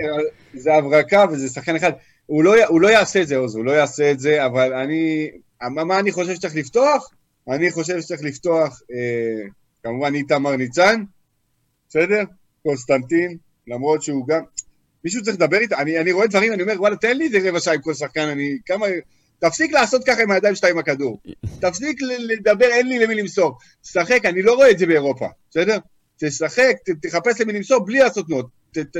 זה הברקה וזה שחקן אחד. הוא לא, הוא לא יעשה את זה, עוז, הוא לא יעשה את זה, אבל אני... מה, מה אני חושב שצריך לפתוח? אני חושב שצריך לפתוח, אה, כמובן איתמר ניצן, בסדר? קונסטנטין, למרות שהוא גם... מישהו צריך לדבר איתו, אני, אני רואה דברים, אני אומר, וואלה, תן לי איזה רבע שעה עם כל שחקן, אני... כמה... תפסיק לעשות ככה עם הידיים שלך עם הכדור. תפסיק לדבר, אין לי למי למסור. שחק, אני לא רואה את זה באירופה, בסדר? תשחק, תחפש למי למסור בלי לעשות תנועות. ת- ת-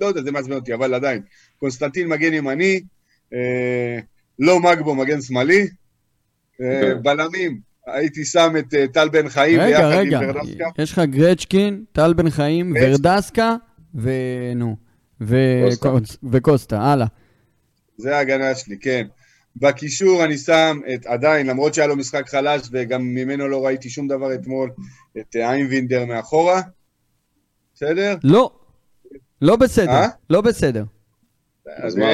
לא יודע, זה מעצבן אותי, אבל עדיין. קונסטנטין מגן ימני, אה, לא מגבו מגן שמאלי. אה, אוקיי. בלמים, הייתי שם את אה, טל בן חיים רגע, ביחד רגע, עם ורדסקה. יש לך גרצ'קין, טל בן חיים. ורדסקה, ונו. וקוס- וקוסטה, הלאה. זה ההגנה שלי, כן. בקישור אני שם את, עדיין, למרות שהיה לו משחק חלש וגם ממנו לא ראיתי שום דבר אתמול, את אה, איינבינדר מאחורה. בסדר? לא, לא בסדר, אה? לא בסדר. אז מה,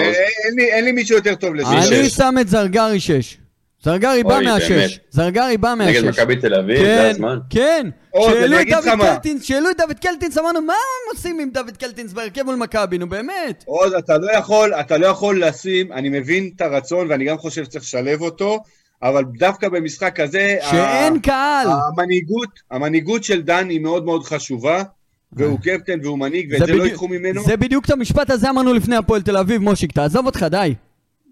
אין לי- מישהו יותר טוב לזה. אני שש. שם את זרגרי 6. זרגרי בא מהשש. זרגרי בא נגד מהשש. מכבי תל אביב, זה כן, הזמן. כן. שאלו את דוד. קלטינס, שאלו את דוד קלטינס, אמרנו, מה הם עושים עם דוד קלטינס בהרכב מול מכבי, נו באמת. עוד, אתה לא יכול, אתה לא יכול לשים, אני מבין את הרצון ואני גם חושב שצריך לשלב אותו, אבל דווקא במשחק הזה, שאין ה- קהל. המנהיגות, המנהיגות של דן היא מאוד מאוד חשובה, והוא קפטן והוא מנהיג, ואת זה זה לא בדיוק- ייקחו ממנו, זה בדיוק את המשפט הזה אמרנו לפני הפועל תל אביב, מושיק, תעזוב אותך, די.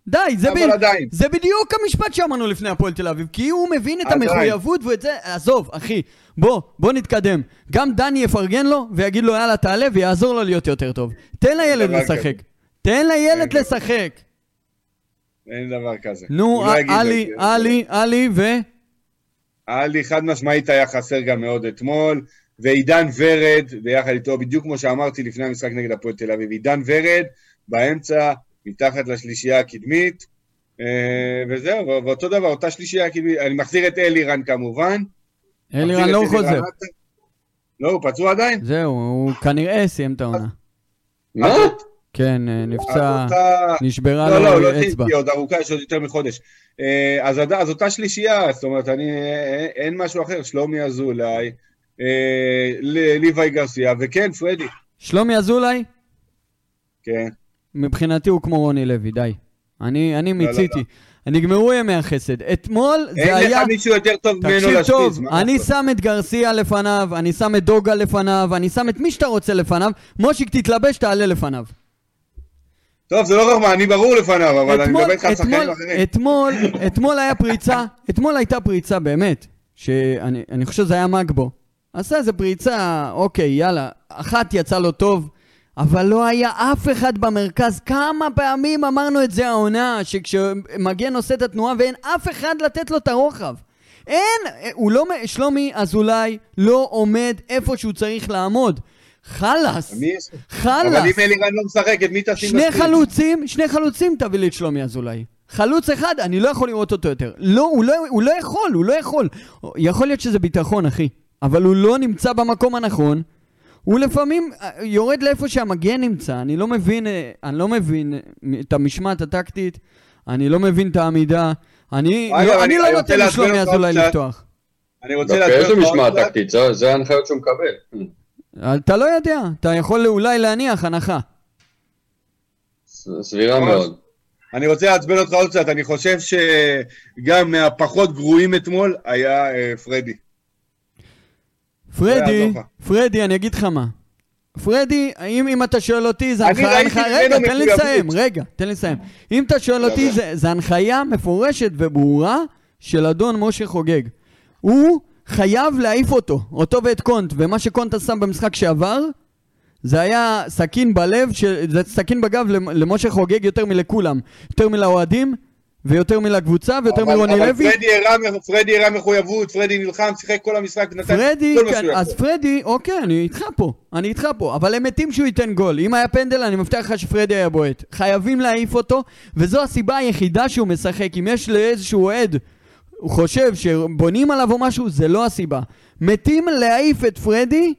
די, זה, אבל עדיין. זה בדיוק המשפט שאמרנו לפני הפועל תל אביב, כי הוא מבין את עדיין. המחויבות ואת זה, עזוב, אחי, בוא, בוא נתקדם. גם דני יפרגן לו ויגיד לו, יאללה, תעלה ויעזור לו להיות יותר טוב. תן לילד לשחק. כזה. תן לילד לשחק. אין דבר כזה. נו, לא לו עלי. עלי, עלי, ו... עלי חד משמעית היה חסר גם מאוד אתמול, ועידן ורד, ביחד איתו, בדיוק כמו שאמרתי לפני המשחק נגד הפועל תל אביב, עידן ורד באמצע, מתחת לשלישייה הקדמית, אה, וזהו, ואותו דבר, אותה שלישייה הקדמית, אני מחזיר את אלירן כמובן. אלירן לא חוזר. לא, הוא פצוע עדיין? זהו, הוא כנראה סיים את העונה. מה? אות- כן, אה, נפצע, נשברה לא, לא, לו לא אצבע. התחיל, עוד ארוכה, יש עוד יותר מחודש. אה, אז אותה שלישייה, זאת אומרת, אני, אין משהו אחר, שלומי אזולאי, אה, ליוואי גרסיה, וכן, פרדי. שלומי אזולאי, כן. מבחינתי הוא כמו רוני לוי, די. אני, אני לא, מיציתי. נגמרו ימי החסד. אתמול זה אין היה... לך מישהו יותר טוב ממנו תקשיב להשמיץ. טוב, אני? שם את גרסיה לפניו, אני שם את דוגה לפניו, אני שם את מי שאתה רוצה לפניו. מושיק, תתלבש, תעלה לפניו. טוב, זה לא נורמל, אני ברור לפניו, אבל אני מדבר איתך על שחקנים אחרים. אתמול, אתמול היה פריצה, אתמול הייתה פריצה באמת, שאני אני חושב שזה היה מגבו. עשה איזה פריצה, אוקיי, יאללה, אחת יצא לו טוב, אבל לא היה אף אחד במרכז. כמה פעמים אמרנו את זה העונה, שכשמגן עושה את התנועה ואין אף אחד לתת לו את הרוחב. אין, הוא לא, שלומי אזולאי לא עומד איפה שהוא צריך לעמוד. חלאס? חלאס. אבל אם אלירן לא משחק, את מי תשים שני בסקריפט? חלוצים, שני חלוצים תביא לי את שלומי אזולאי. חלוץ אחד, אני לא יכול לראות אותו יותר. לא, הוא לא, הוא לא יכול, הוא לא יכול. יכול להיות שזה ביטחון, אחי. אבל הוא לא נמצא במקום הנכון. הוא לפעמים אה, יורד לאיפה שהמגן נמצא. אני לא מבין, אה, אני לא מבין אה, את המשמעת הטקטית. אני לא מבין את העמידה. אני, אגב, לא, אני- אני לא נותן לשלומי אזולאי. לפתוח. אני רוצה להסביר לו לך עוד משמעת. טקטית, זה- זה ההנחיות שהוא מקבל. אתה לא יודע, אתה יכול אולי להניח הנחה. סבירה. מאוד. אני רוצה לעצבן אותך עוד קצת, אני חושב שגם מהפחות גרועים אתמול היה פרדי. פרדי, לך. פרדי, אני אגיד לך מה. פרדי, אם, אם אתה שואל אותי, זה אני הנחיה... ראיתי הנחיה- רגע, תן לי. לסיים, רגע, תן לי לסיים. אם אתה שואל אותי. זה, זה הנחיה מפורשת וברורה של אדון משה חוגג. הוא חייב להעיף אותו, אותו ואת קונט, ומה שקונט עשה במשחק שעבר, זה היה סכין בלב, ש... זה סכין בגב למ- למשה חוגג יותר מלכולם. יותר מלאוהדים, ויותר מלקבוצה, ויותר אבל- מרוני אבל לוי. הראה- פרדי הראה מחויבות, פרדי נלחם, שיחק כל המשחק, נתן פרדי, כל מה שהוא אז. פרדי, אוקיי, אני איתך פה, אני איתך פה, אבל הם מתים שהוא ייתן גול. אם היה פנדל, אני מבטיח לך שפרדי היה בועט. חייבים להעיף אותו, וזו הסיבה היחידה שהוא משחק. אם יש לאיזשהו אוהד, הוא חושב שבונים עליו או משהו, זה לא הסיבה. מתים להעיף את פרדי,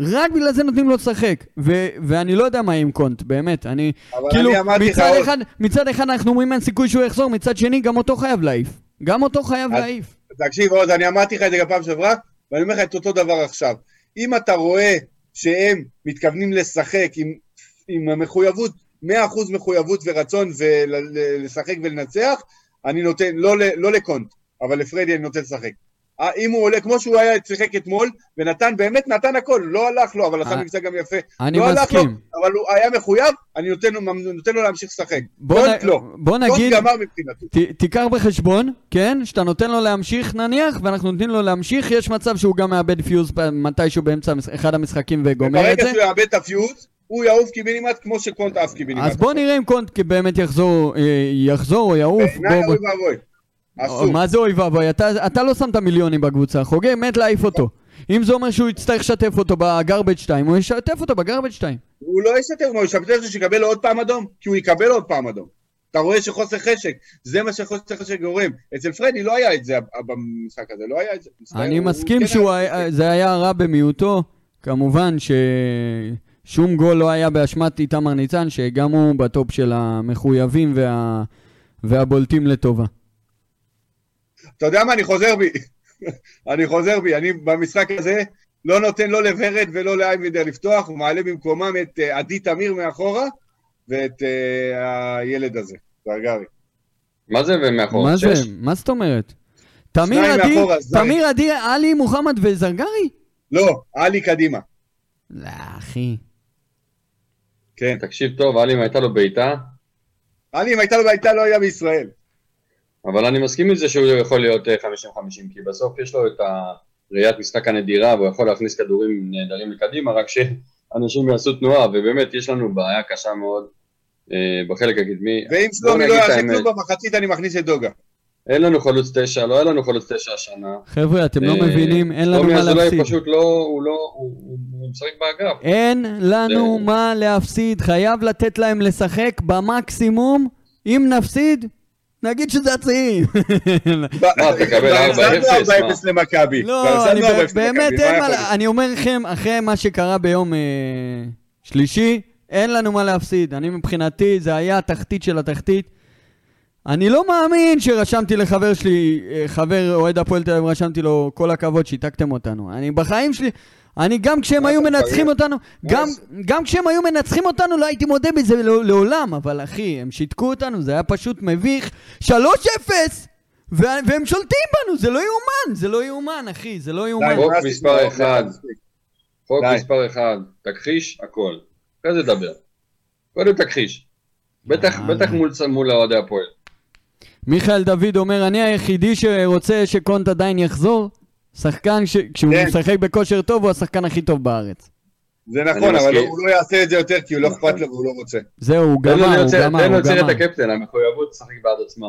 רק בגלל זה נותנים לו לשחק. ו- ואני לא יודע מה עם קונט, באמת, אני... כאילו, אני מצד עוד- אחד, מצד אחד אנחנו אומרים אין סיכוי שהוא יחזור, מצד שני גם אותו חייב להעיף. גם אותו חייב אז- להעיף. תקשיב עוד, אני אמרתי לך את זה גם פעם שעברה, ואני אומר לך את אותו דבר עכשיו. אם אתה רואה שהם מתכוונים לשחק עם, עם המחויבות, 100% מחויבות ורצון ולשחק ולנצח, אני נותן, לא, לא לקונט, אבל לפרדי אני נותן לשחק. אה, אם הוא עולה כמו שהוא היה שיחק אתמול, ונתן, באמת נתן הכל, לא הלך לו, אבל עשה אה, מבצע גם יפה. אני לא הלך לו, מסכים. אבל הוא היה מחויב, אני נותן לו, נותן לו להמשיך לשחק. בוא גולד נ- לא. בוא נגיד, גמר מבחינתי. ת- תיקח בחשבון, כן, שאתה נותן לו להמשיך נניח, ואנחנו נותנים לו להמשיך, יש מצב שהוא גם מאבד פיוז מתישהו באמצע אחד המשחקים וגומר את ברגע זה. שהוא יאבד את הפיוז, הוא יעוף קיבינימט כמו שקונט עף קיבינימט. אז בוא נראה אם קונט באמת יחזור, אה, יחזור או יעוף. בעיניי אוי ואבוי. אסור. מה זה אוי ואבוי? אתה, אתה לא שמת מיליונים בקבוצה, חוגג מת להעיף אותו. אם זה אומר שהוא יצטרך לשתף אותו בגרבג' 2, הוא ישתף אותו בגרבג' 2. הוא לא ישתף, הוא ישתף אותו שיקבל עוד פעם אדום, כי הוא יקבל עוד פעם אדום. אתה רואה שחוסר חשק, זה מה שחוסר חשק גורם. אצל פרדי לא היה את זה במשחק הזה, לא היה את זה. אני מסכים כן שהוא היה- רע במיעוטו, כמובן ששום גול לא היה באשמת איתמר ניצן, שגם הוא בטופ של המחויבים וה... והבולטים לטובה. אתה יודע מה, אני חוזר בי. [laughs] אני חוזר בי, אני במשחק הזה לא נותן לא לוורד ולא לאייבינדר לפתוח, הוא מעלה במקומם את אה, עדי תמיר מאחורה, ואת אה, הילד הזה, זרגרי. מה זה ומאחור? מה זה? מה זאת אומרת? תמיר עדי. תמיר עדי, עלי מוחמד וזרגרי? לא, עלי קדימה. לא, אחי. כן. תקשיב טוב, אלי אם הייתה לו בעיטה, עלי, אם הייתה לו בעיטה, לא היה בישראל. אבל אני מסכים עם זה שהוא יכול להיות אה, 50-50, כי בסוף יש לו את הראיית משחק הנדירה, והוא יכול להכניס כדורים נהדרים לקדימה, רק שאנשים יעשו תנועה, ובאמת יש לנו בעיה קשה מאוד אה, בחלק הקדמי. ואם בוא שלומי לא יעשה כלום במחצית, אני מכניס את דוגה. אין לנו חלוץ תשע, לא היה לנו חלוץ תשע השנה. חבר'ה, אתם לא אה, מבינים, אין לנו מה אזולאי להפסיד. פשוט לא, הוא לא, הוא- משחק באגף. אין לנו מה להפסיד, חייב לתת להם לשחק במקסימום. אם נפסיד, נגיד שזה הצעירים. מה, תקבל 4-0? הפסדנו 4-0 מה? למכבי. לא, אני 4-0 ב- באמת אין מה אני אומר לכם, אחרי מה שקרה ביום אה, שלישי, אין לנו מה להפסיד. אני מבחינתי, זה היה התחתית של התחתית. אני לא מאמין שרשמתי לחבר שלי, אה, חבר אוהד הפועל תל אביב, רשמתי לו כל הכבוד, שיתקתם אותנו. אני בחיים שלי, אני גם כשהם היו מנצחים? אותנו, גם, גם כשהם היו מנצחים אותנו לא הייתי מודה בזה לא- לעולם, אבל אחי, הם שיתקו אותנו, זה היה פשוט מביך. 3-0! וה- והם שולטים בנו, זה לא יאומן, זה לא יאומן, אחי, זה לא יאומן. חוק מספר אחד. חוק. מספר אחד, תכחיש הכל. אחרי זה דבר. קודם תכחיש. בטח, מול, מול אוהדי הפועל. מיכאל דוד אומר, אני היחידי שרוצה שקונט עדיין יחזור. שחקן ש... כשהוא כן. משחק בכושר טוב, הוא השחקן הכי טוב בארץ. זה נכון, אבל. הוא לא יעשה את זה יותר, כי הוא לא אכפת לו והוא לא רוצה. זהו, הוא תן לו גמר, הוא גמר, תן לו הוא גמר. את הקפטן, המחויבות לשחק בעד עצמה.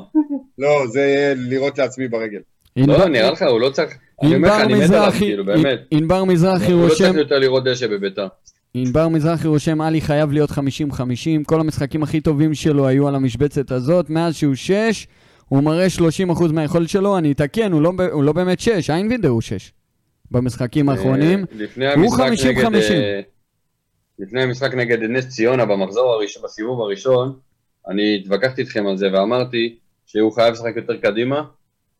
לא, זה לירות לעצמי ברגל. לא, נראה לך, הוא לא צריך... אני אומר לך, ענבר אני מת עליו, מזרחי, כאילו, באמת. ענבר מזרחי הוא לא רושם, צריך יותר לראות דשא בביתר. ענבר מזרחי רושם, עלי חייב להיות 50-50, כל המשחקים הכי טובים שלו היו על המשבצת הזאת, מאז שהוא 6, הוא מראה 30% מהיכולת שלו, אני אתקן, הוא לא הוא לא באמת 6, איינבינדר הוא 6. במשחקים האחרונים, אה, לפני הוא המשחק 50-50. נגד... אה, לפני המשחק נגד נס ציונה במחזור הראשון, בסיבוב הראשון, אני התווכחתי איתכם על זה ואמרתי שהוא חייב לשחק יותר קדימה,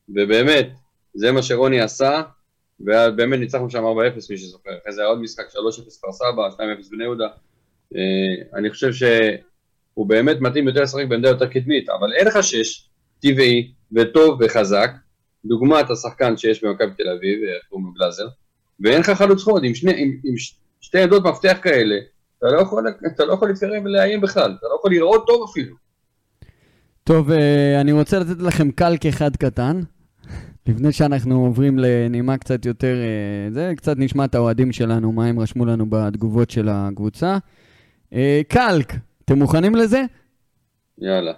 ובאמת, זה מה שרוני עשה, ובאמת ניצחנו שם 4-0 מי שזוכר, אחרי זה היה עוד משחק 3-0 כפר סבא, 2-0 בני יהודה. אה, אני חושב שהוא באמת מתאים יותר לשחק בעמדה יותר קדמית, אבל אין לך שש, טבעי וטוב וחזק, דוגמת השחקן שיש במכבי תל אביב, קוראים לו גלאזר, ואין לך חלוץ חוד עם, שני, עם, עם ש- שתי עמדות מפתח כאלה, אתה לא יכול, אתה לא יכול להתקרב ולאיים בכלל, אתה לא יכול לראות טוב אפילו. טוב, אה, אני רוצה לתת לכם קלק אחד קטן, [laughs] לפני שאנחנו עוברים לנימה קצת יותר, אה, זה, קצת נשמע את האוהדים שלנו, מה הם רשמו לנו בתגובות של הקבוצה. אה, קלק, אתם מוכנים לזה? יאללה.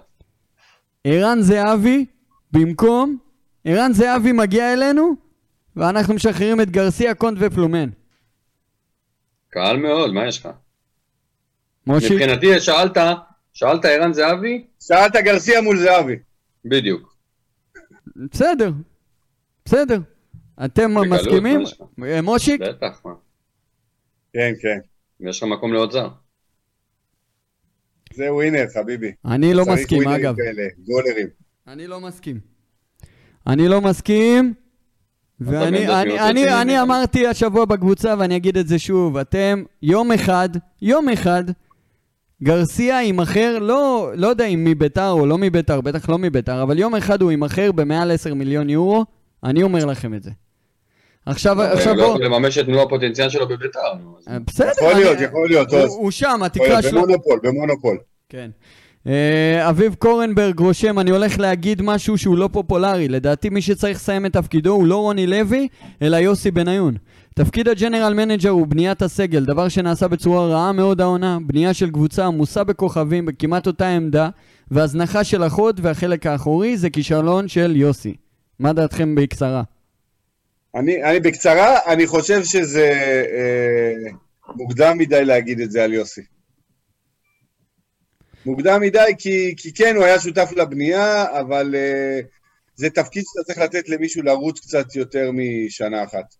ערן זהבי, במקום, ערן זהבי מגיע אלינו, ואנחנו משחררים את גרסיה, קונט ופלומן. קהל מאוד, מה יש לך? מושיק, מבחינתי שאלת, שאלת ערן זהבי? שאלת גרסיה מול זהבי. בדיוק. בסדר, בסדר. אתם בקלות, מסכימים? אה, מושיק? בטח, מה? כן, כן. יש לך מקום לעוד זר. זה ווינר, חביבי. אני לא צריך מסכים, ווינרים אגב. כאלה, גולרים. אני לא מסכים. אני לא מסכים, ואני אני, אני, אני. אמרתי השבוע בקבוצה, ואני אגיד את זה שוב, אתם יום אחד, יום אחד, גרסיה יימכר, לא, לא יודע אם מביתר או לא מביתר, בטח לא מביתר, אבל יום אחד הוא יימכר במעל 10 מיליון יורו, אני אומר לכם את זה. עכשיו, הוא עכשיו לא בוא... יכול לממש את מלוא הפוטנציאל שלו בביתר. אה, בסדר. יכול להיות, יכול להיות, הוא- שם, התקרה שלו... במונופול, במונופול. כן. אה, אביב קורנברג רושם, אני הולך להגיד משהו שהוא לא פופולרי. לדעתי מי שצריך לסיים את תפקידו הוא לא רוני לוי, אלא יוסי בניון. תפקיד ה general manager הוא בניית הסגל, דבר שנעשה בצורה רעה מאוד העונה, בנייה של קבוצה עמוסה בכוכבים בכמעט אותה עמדה, והזנחה של החוד והחלק האחורי זה כישלון של יוסי. מה דעתכם בקצרה? אני, אני בקצרה, אני חושב שזה אה, מוקדם מדי להגיד את זה על יוסי. מוקדם מדי כי, כי כן, הוא היה שותף לבנייה, אבל אה, זה תפקיד שאתה צריך לתת למישהו לרוץ קצת יותר משנה אחת.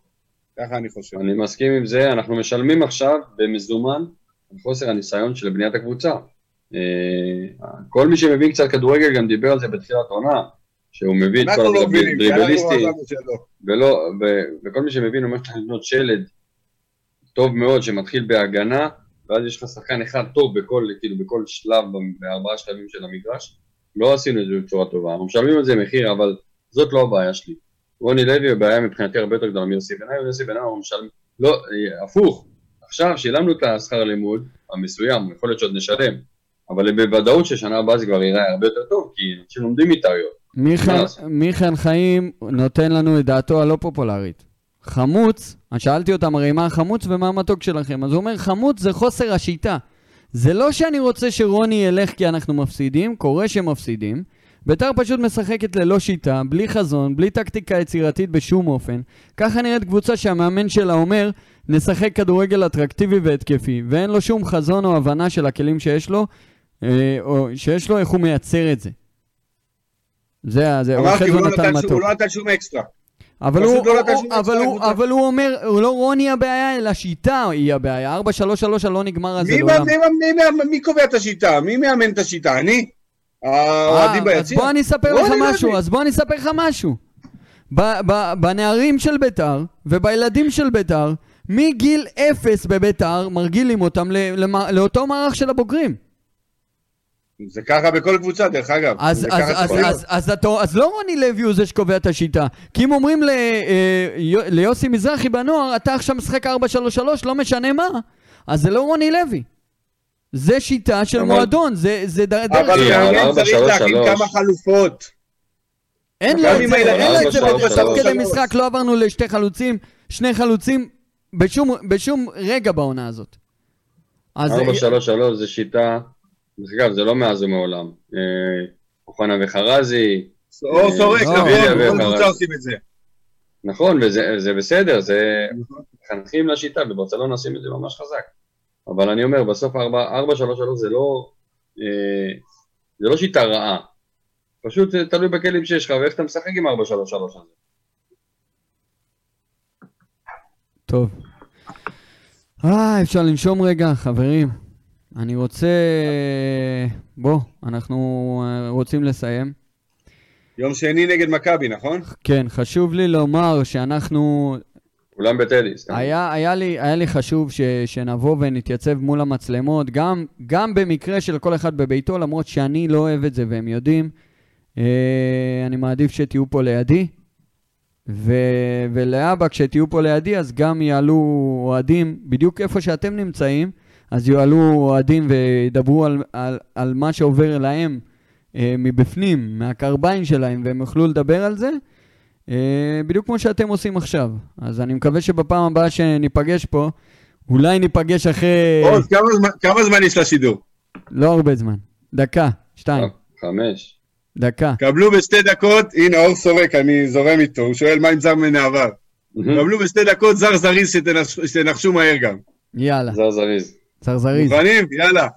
ככה אני חושב. אני מסכים עם זה, אנחנו משלמים עכשיו במזומן על חוסר הניסיון של בניית הקבוצה. אה, כל מי שמבין קצת כדורגל גם דיבר על זה בתחילת עונה, שהוא מביא את כל לא הדריבליסטים, שלא. ולא, ו- וכל מי שמבין אומר שאתה לבנות שלד טוב מאוד שמתחיל בהגנה, ואז יש לך שחקן אחד טוב בכל, כאילו, בכל שלב, בארבעה שלבים של המגרש. לא עשינו את זה בצורה טובה, אנחנו משלמים על זה מחיר, אבל זאת לא הבעיה שלי. רוני לוי הבעיה מבחינתי הרבה יותר גדולה מיוסי בניון, יוסי בניון הוא משלם, לא, אה, הפוך, עכשיו שילמנו את השכר לימוד המסוים, יכול להיות שעוד נשלם, אבל בוודאות ששנה הבאה זה כבר יראה הרבה יותר טוב, כי אנשים לומדים מטעויות. מיכאל, חיים נותן לנו את דעתו הלא פופולרית. חמוץ, אז שאלתי אותם הרי מה החמוץ ומה המתוק שלכם, אז הוא אומר חמוץ זה חוסר השיטה. זה לא שאני רוצה שרוני ילך כי אנחנו מפסידים, קורה שמפסידים. ביתר פשוט משחקת ללא שיטה, בלי חזון, בלי טקטיקה יצירתית בשום אופן. ככה נראית קבוצה שהמאמן שלה אומר, נשחק כדורגל אטרקטיבי והתקפי, ואין לו שום חזון או הבנה של הכלים שיש לו, אה, או שיש לו איך הוא מייצר את זה. זה, זה, הוא אחרי זה לא נתן מתוק. הוא לא נתן שום אקסטרה. אבל הוא, לא הוא- אבל, הוא. אבל הוא אומר, הוא לא רוני הבעיה, אלא שיטה היא הבעיה. 4-3-3 הלא נגמר הזה מי, לעולם. מי, מי, מי, מי קובע את השיטה? מי מאמן את השיטה? אני? האוהדים אה, אז ביציע? בוא אני אספר לך. משהו, אז בוא אני אספר לך משהו. בנערים של ביתר ובילדים של ביתר, מגיל אפס בביתר מרגילים אותם לאותו מערך של הבוגרים. זה ככה בכל קבוצה, דרך אגב. אז, אז, אז, להיות. אז, אז, אתה- אז לא רוני לוי הוא זה שקובע את השיטה. כי אם אומרים ל, אה, יו- ליוסי מזרחי בנוער, אתה עכשיו משחק 4-3-3, לא משנה מה, אז זה לא רוני לוי. זה שיטה של אבל- מועדון, זה, זה דר- דרך... אבל מאמן צריך להכין. כמה חלופות. אין לו את זה, אין לו את זה, שלוש, כדי. משחק לא עברנו לשתי חלוצים, שני חלוצים, בשום, רגע בעונה הזאת. אז 4-3-3 זה שיטה, דרך אגב, זה לא מאז ומעולם. אה, אוחנה וחרזי, או סורק, לא, נכון. קבוצה עושים את זה. נכון, וזה זה בסדר, זה מחנכים לשיטה, בברצלונה עושים את זה ממש חזק. אבל אני אומר, בסוף 4-3-3 זה לא, אה, זה לא שיטה רעה. פשוט אה, תלוי בכלים שיש לך, ואיך אתה משחק עם 4-3-3 הזה. טוב. אה, אפשר לנשום רגע, חברים. אני רוצה... בוא, אנחנו אה, רוצים לסיים. יום שני נגד מכבי, נכון? כן, חשוב לי לומר שאנחנו... כולם בטדי, סתם. היה, היה, לי, היה לי חשוב ש, שנבוא ונתייצב מול המצלמות, גם, גם במקרה של כל אחד בביתו, למרות שאני לא אוהב את זה והם יודעים. אה, אני מעדיף שתהיו פה לידי. ו, ולהבא, כשתהיו פה לידי, אז גם יעלו אוהדים, בדיוק איפה שאתם נמצאים, אז יעלו אוהדים וידברו על, על, על מה שעובר להם אה, מבפנים, מהקרביים שלהם, והם יוכלו לדבר על זה. אה, בדיוק כמו שאתם עושים עכשיו. אז אני מקווה שבפעם הבאה שניפגש פה, אולי ניפגש אחרי... עוז, כמה זמן- כמה זמן יש לשידור? לא הרבה זמן. דקה, שתיים, חמש. דקה. קבלו בשתי דקות, הנה אור סורק, אני זורם איתו, הוא שואל מה עם זר מן העבר. קבלו בשתי דקות זר זריז שתנחשו מהר גם. יאללה, זר זריז. זרזריז. מוכנים? יאללה.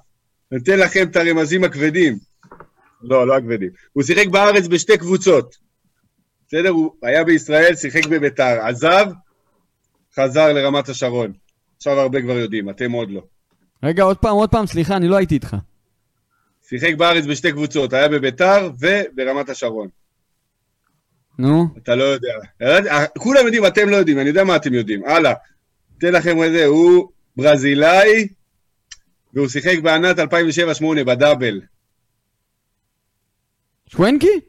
ניתן לכם את הרמזים הכבדים. לא, לא הכבדים. הוא שיחק בארץ בשתי קבוצות. בסדר? הוא היה בישראל, שיחק בביתר. עזב, חזר לרמת השרון. עכשיו הרבה כבר יודעים, אתם עוד לא. רגע, עוד פעם, עוד פעם, סליחה, אני לא הייתי איתך. שיחק בארץ בשתי קבוצות, היה בביתר וברמת השרון. נו, אתה לא יודע. כולם יודעים, אתם לא יודעים, אני יודע מה אתם יודעים. הלאה. אתן לכם איזה, הוא ברזילאי, והוא שיחק בענת 2007-2008 בדאבל. שוונקי?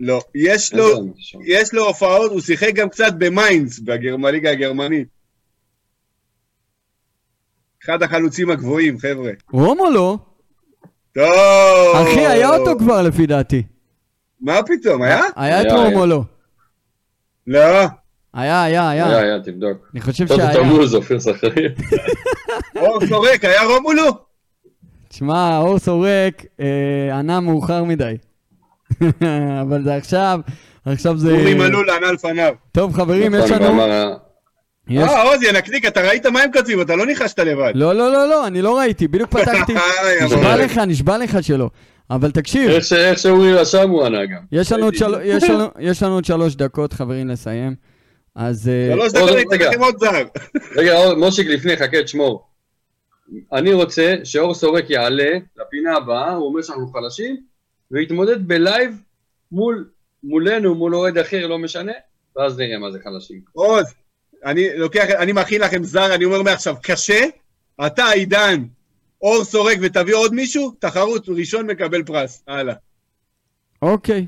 לא. יש לו, יש לו הופעות, הוא שיחק גם קצת במיינץ, בליגה הגרמנית. אחד החלוצים הגבוהים, חבר'ה. רומו לא. טוב. אחי, היה אותו כבר לפי דעתי. מה פתאום, היה? היה את רומו. לא. לא. היה, היה, היה, היה. היה, תבדוק. אני חושב טוב, שהיה. תמוז, אופיר סחרי. [laughs] אור סורק, היה רומולו? תשמע, אור סורק אה, ענה מאוחר מדי. [laughs] אבל זה עכשיו, עכשיו זה... אורי מלול ענה לפניו. טוב, חברים, יש לנו... יש- אה, עוז, ינקניק, אתה ראית מה הם כותבים, אתה לא ניחשת לבד. לא, לא, לא, לא, אני לא ראיתי, בדיוק [laughs] פתחתי. אה, נשבע. לך, נשבע לך שלא. אבל תקשיב, איך שאורי רשם הוא ענה גם. יש לנו עוד של- יש לנו- יש לנו עוד שלוש דקות, חברים, לסיים. אז... אה, שלוש דקות, אני. אתן עוד זר. רגע, מושיק, לפני, חכה, תשמור. אני רוצה שאור סורק יעלה לפינה הבאה, הוא אומר שאנחנו חלשים, ויתמודד ב live מול, מולנו, מול אוהד אחר, לא משנה, ואז נראה מה זה חלשים. עוז, אני לוקח, אני מכין לכם זר, אני אומר מעכשיו, קשה, אתה עידן, אור סורק ותביא עוד מישהו, תחרות, ראשון מקבל פרס. הלאה. אוקיי.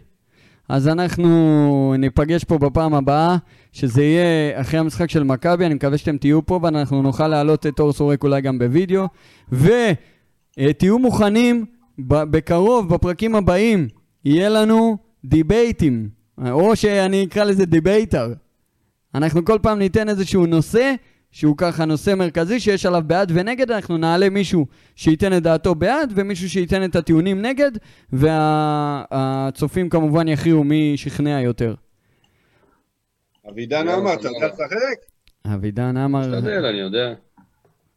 אז אנחנו ניפגש פה בפעם הבאה, שזה יהיה אחרי המשחק של מכבי, אני מקווה שאתם תהיו פה ואנחנו נוכל להעלות את אור סורק אולי גם בווידאו. ותהיו מוכנים, בקרוב, בפרקים הבאים, יהיה לנו דיבייטים, או שאני אקרא לזה debater. אנחנו כל פעם ניתן איזשהו נושא, שהוא ככה נושא מרכזי שיש עליו בעד ונגד, אנחנו נעלה מישהו שייתן את דעתו בעד ומישהו שייתן את הטיעונים נגד, והצופים כמובן יכריעו מי שכנע יותר. אבידן אמר, אתה. יודע לשחק? אבידן עמר, משתדל, אני יודע.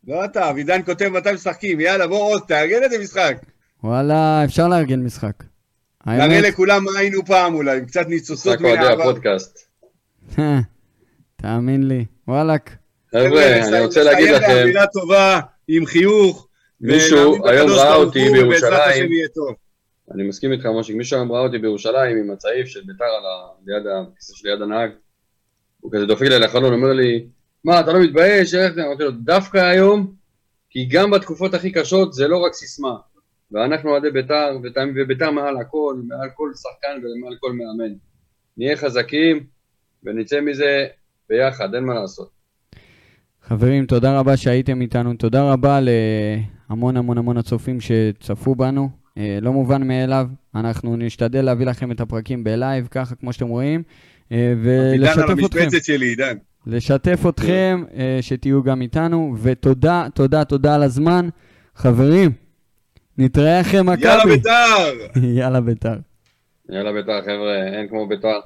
לא אתה, אבידן כותב מתי משחקים, יאללה, בוא עוז, תארגן איזה משחק. וואלה, אפשר לארגן משחק. נראה לכולם מה היינו פעם אולי, עם קצת ניצוצות משחק מן אוהדי העבר. הפודקאסט. [laughs] תאמין לי, וואלק. חבר'ה, אני רוצה להגיד לכם, באווירה טובה, עם חיוך. מישהו היום ראה אותי בירושלים. אני מסכים איתך, מושיק, מישהו היום ראה אותי בירושלים עם הצעיף של ביתר על. ליד הכיסא שליד הנהג. הוא כזה דופק לי לחלון, אומר לי, מה, אתה לא מתבייש? איך זה? אמרתי לו, דווקא היום, כי גם בתקופות הכי קשות זה לא רק סיסמה. ואנחנו אוהדי ביתר, וביתר מעל הכל, מעל כל שחקן ומעל כל מאמן. נהיה חזקים ונצא מזה ביחד, אין מה לעשות. חברים, תודה רבה שהייתם איתנו, תודה רבה להמון המון המון הצופים שצפו בנו. אה, לא מובן מאליו, אנחנו נשתדל להביא לכם את הפרקים בלייב, ככה כמו שאתם רואים, אה, עידן על ולשתף אתכם. המשבצת שלי, עידן. לשתף אתכם, אה, שתהיו גם איתנו, ותודה, תודה, תודה על הזמן. חברים, נתראה אחרי מכבי. יאללה בית"ר! [laughs] יאללה בית"ר. יאללה ביתר, חבר'ה, אין כמו ביתר.